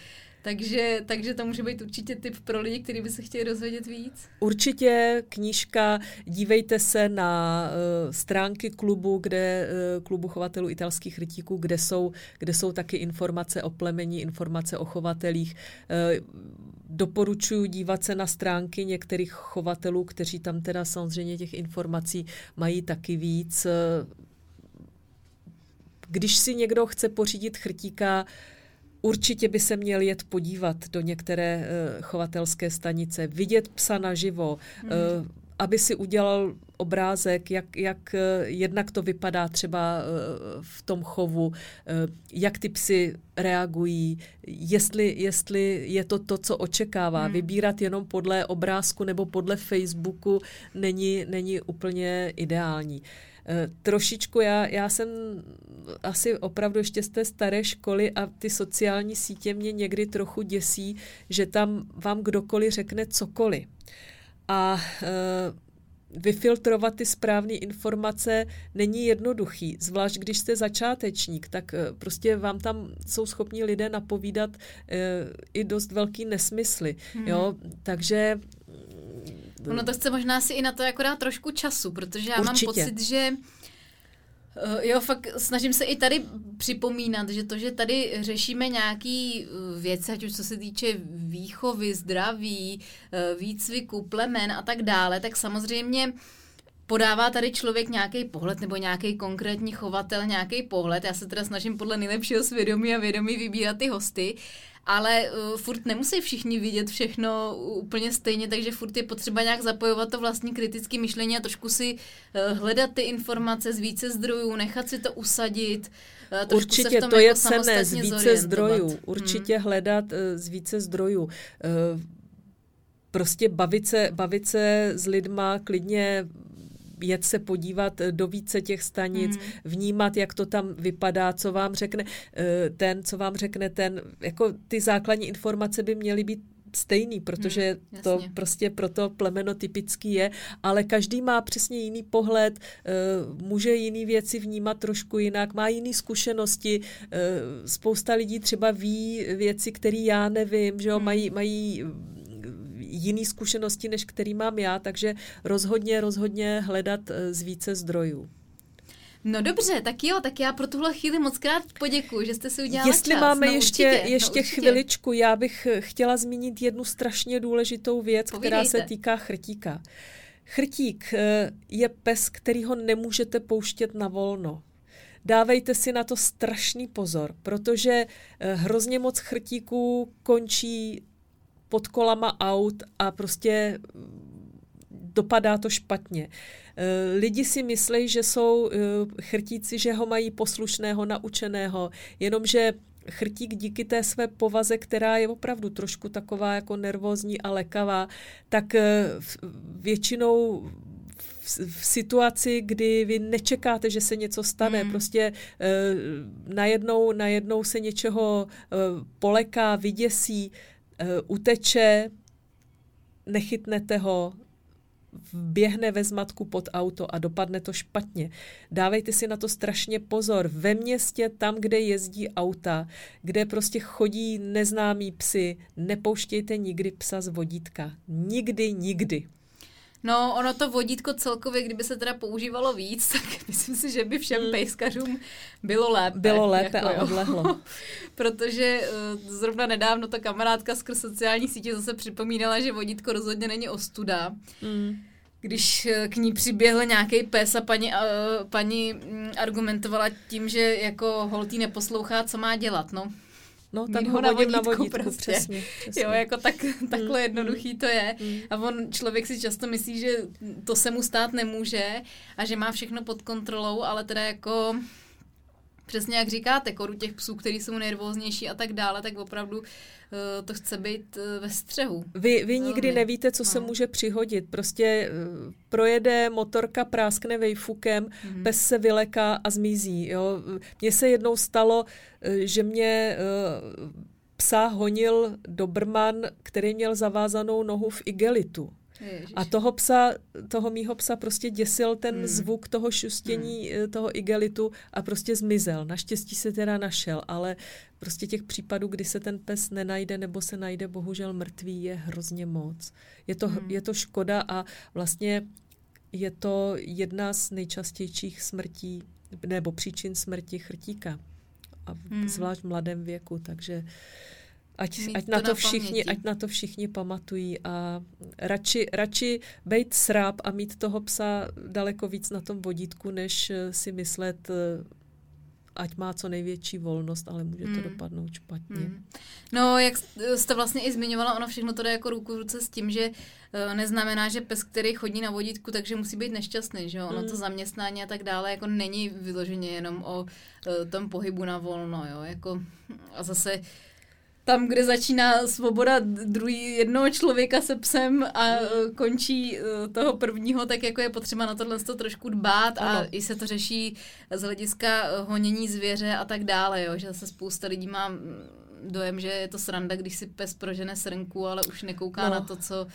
Takže, takže to může být určitě tip pro lidi, kteří by se chtěli dozvědět víc.
Určitě knížka, dívejte se na uh, stránky klubu, kde uh, klubu chovatelů italských rytíků, kde jsou, kde jsou taky informace o plemení, informace o chovatelích. Uh, doporučuji dívat se na stránky některých chovatelů, kteří tam teda samozřejmě těch informací mají taky víc. Když si někdo chce pořídit chrtíka, Určitě by se měl jet podívat do některé uh, chovatelské stanice, vidět psa naživo, hmm. uh, aby si udělal obrázek, jak, jak uh, jednak to vypadá třeba v tom chovu, jak ty psy reagují, jestli, jestli je to to, co očekává. Hmm. Vybírat jenom podle obrázku nebo podle Facebooku není, není úplně ideální. Uh, Eh, trošičku já, já jsem asi opravdu ještě z té staré školy a ty sociální sítě mě někdy trochu děsí, že tam vám kdokoliv řekne cokoliv. A e, vyfiltrovat ty správné informace není jednoduchý, zvlášť když jste začátečník, tak e, prostě vám tam jsou schopní lidé napovídat e, i dost velký nesmysly. Hmm. Jo? Takže
Ono to chce možná si i na to jako dát trošku času, protože já Určitě. mám pocit, že eh, Jo, fakt snažím se i tady připomínat, že to, že tady řešíme nějaký eh, věci, ať už co se týče výchovy, zdraví, eh, výcviku, plemen a tak dále, tak samozřejmě podává tady člověk nějaký pohled nebo nějaký konkrétní chovatel nějaký pohled. Já se teda snažím podle nejlepšího svědomí a vědomí vybírat ty hosty, ale uh, furt nemusí všichni vidět všechno úplně stejně, takže furt je potřeba nějak zapojovat to vlastní kritické myšlení a trošku si uh, hledat ty informace z více zdrojů, nechat si to usadit.
Uh, Určitě, to je jako cené z více zdrojů. Určitě hmm. hledat uh, z více zdrojů. Uh, prostě bavit se, bavit se s lidma klidně jet se podívat do více těch stanic, hmm. vnímat, jak to tam vypadá, co vám řekne eh, ten, co vám řekne ten. Jako ty základní informace by měly být stejný, protože hmm, to prostě pro to plemeno typický je, ale každý má přesně jiný pohled, eh, může jiný věci vnímat trošku jinak, má jiné zkušenosti, eh, spousta lidí třeba ví věci, které já nevím, že jo, hmm. mají, mají jiný zkušenosti, než který mám já, takže rozhodně, rozhodně hledat eh, z více zdrojů.
No dobře, tak jo, tak já pro tuhle chvíli moc krát poděkuji, že jste si udělala
Jestli
čas.
máme
no,
ještě,
určitě,
ještě no, chviličku, já bych eh, chtěla zmínit jednu strašně důležitou věc, Povídejte. která se týká chrtíka. Chrtík eh, je pes, který ho nemůžete pouštět na volno. Dávejte si na to strašný pozor, protože hrozně moc chrtíků končí pod kolama aut a prostě dopadá to špatně. Eh, lidi si myslí, že jsou eh, chrtíci, že ho mají poslušného, naučeného, jenomže chrtík díky té své povaze, která je opravdu trošku taková jako nervózní a lekavá, tak eh, většinou v situaci, kdy vy nečekáte, že se něco stane, mm. prostě uh, najednou, najednou se něčeho uh, poleká, vyděsí, uteče, nechytnete ho, běhne ve zmatku pod auto a dopadne to špatně. Dávejte si na to strašně pozor. Ve městě, tam, kde jezdí auta, kde prostě chodí neznámí psy, nepouštějte nikdy psa z vodítka. Nikdy, nikdy.
No, ono to vodítko celkově, kdyby se teda používalo víc, *laughs* tak myslím si, že by všem mm. pejskařům bylo lépe.
Bylo lépe jako, a odlehlo. *laughs*
Protože uh, zrovna nedávno ta kamarádka skrz sociální sítě zase připomínala, že vodítko rozhodně není ostuda. Mm. Když eh, k ní přiběhl nějaký pes a paní, uh, paní um, argumentovala tím, že jako holtý neposlouchá, co má dělat. No,
No, tak ho na vodítku, na vodítku prostě. přesně, *laughs*
přesně. Jo, jako tak, takhle mm, jednoduchý to je. Mm. A on, člověk si často myslí, že to se mu stát nemůže a že má všechno pod kontrolou, ale teda jako přesně jak říkáte, koru těch psů, který jsou nervóznější a tak dále, tak opravdu uh, to chce být uh, ve střehu.
Vy, vy nikdy nevíte, co no. se může přihodit. Prostě uh, projede motorka, práskne vejfukem, mm-hmm. pes se vyleká a zmizí. Jo? Mně se jednou stalo, že mě psa honil Dobrman, který měl zavázanou nohu v igelitu. Ježiš. A toho psa, toho mýho psa prostě děsil ten hmm. zvuk toho šustění hmm. toho igelitu a prostě zmizel. Naštěstí se teda našel, ale prostě těch případů, kdy se ten pes nenajde nebo se najde bohužel mrtvý, je hrozně moc. Je to, hmm. je to škoda a vlastně je to jedna z nejčastějších smrtí nebo příčin smrti chrtíka. A hmm. zvlášť v mladém věku, takže uh, Ať, ať, na to všichni, ať na to všichni pamatují a radši, radši bejt sráb a mít toho psa daleko víc na tom vodítku, než eh, si myslet, eh, ať má co největší volnost, ale může to hmm. dopadnout špatně. Hmm.
No, jak jste vlastně i zmiňovala, ono všechno to jde jako ruku v ruce s tím, že uh, neznamená, že pes, který chodí na vodítku, takže musí být nešťastný, že jo? Ono hmm. to zaměstnání a tak dále jako není vyloženě jenom o tom pohybu na volno, jo? Jako, a zase tam, kde začíná svoboda druhý jednoho člověka se psem a uh, končí uh, toho prvního, tak jako je potřeba na tohle to trošku dbát a ano. i se to řeší z hlediska e, honění zvěře a tak dále, jo, že zase spousta lidí má dojem, že je to sranda, když si pes prožene srnku, ale už nekouká no. na to, co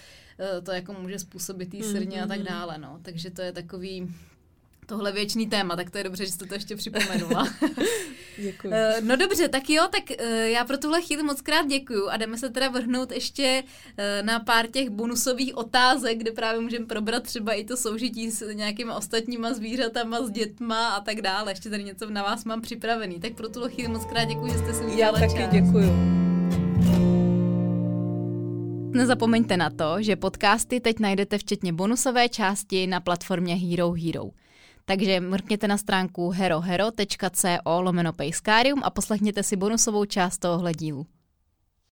to jako může způsobit tý srně mm-hmm. a tak mm-hmm. dále, no. Takže to je takový tohle věčný téma, tak to je dobře, že jste to ještě připomenula. *laughs*
děkuji.
Eh, no dobře, tak jo, tak eh, já pro tuhle chvíli moc krát děkuju a jdeme se teda vrhnout ještě eh, na pár těch bonusových otázek, kde právě můžeme probrat třeba i to soužití s nějakýma ostatníma zvířatama, s dětma a tak dále. Ještě tady něco na vás mám připravený. Tak pro tuhle chvíli moc krát děkuji, že jste si
Já taky čas. děkuju.
Nezapomeňte na to, že podcasty teď najdete včetně bonusové části na platformě Hero Hero. Takže mrkněte na stránku herohero.co lomeno a poslechněte si bonusovou část tohohle dílu.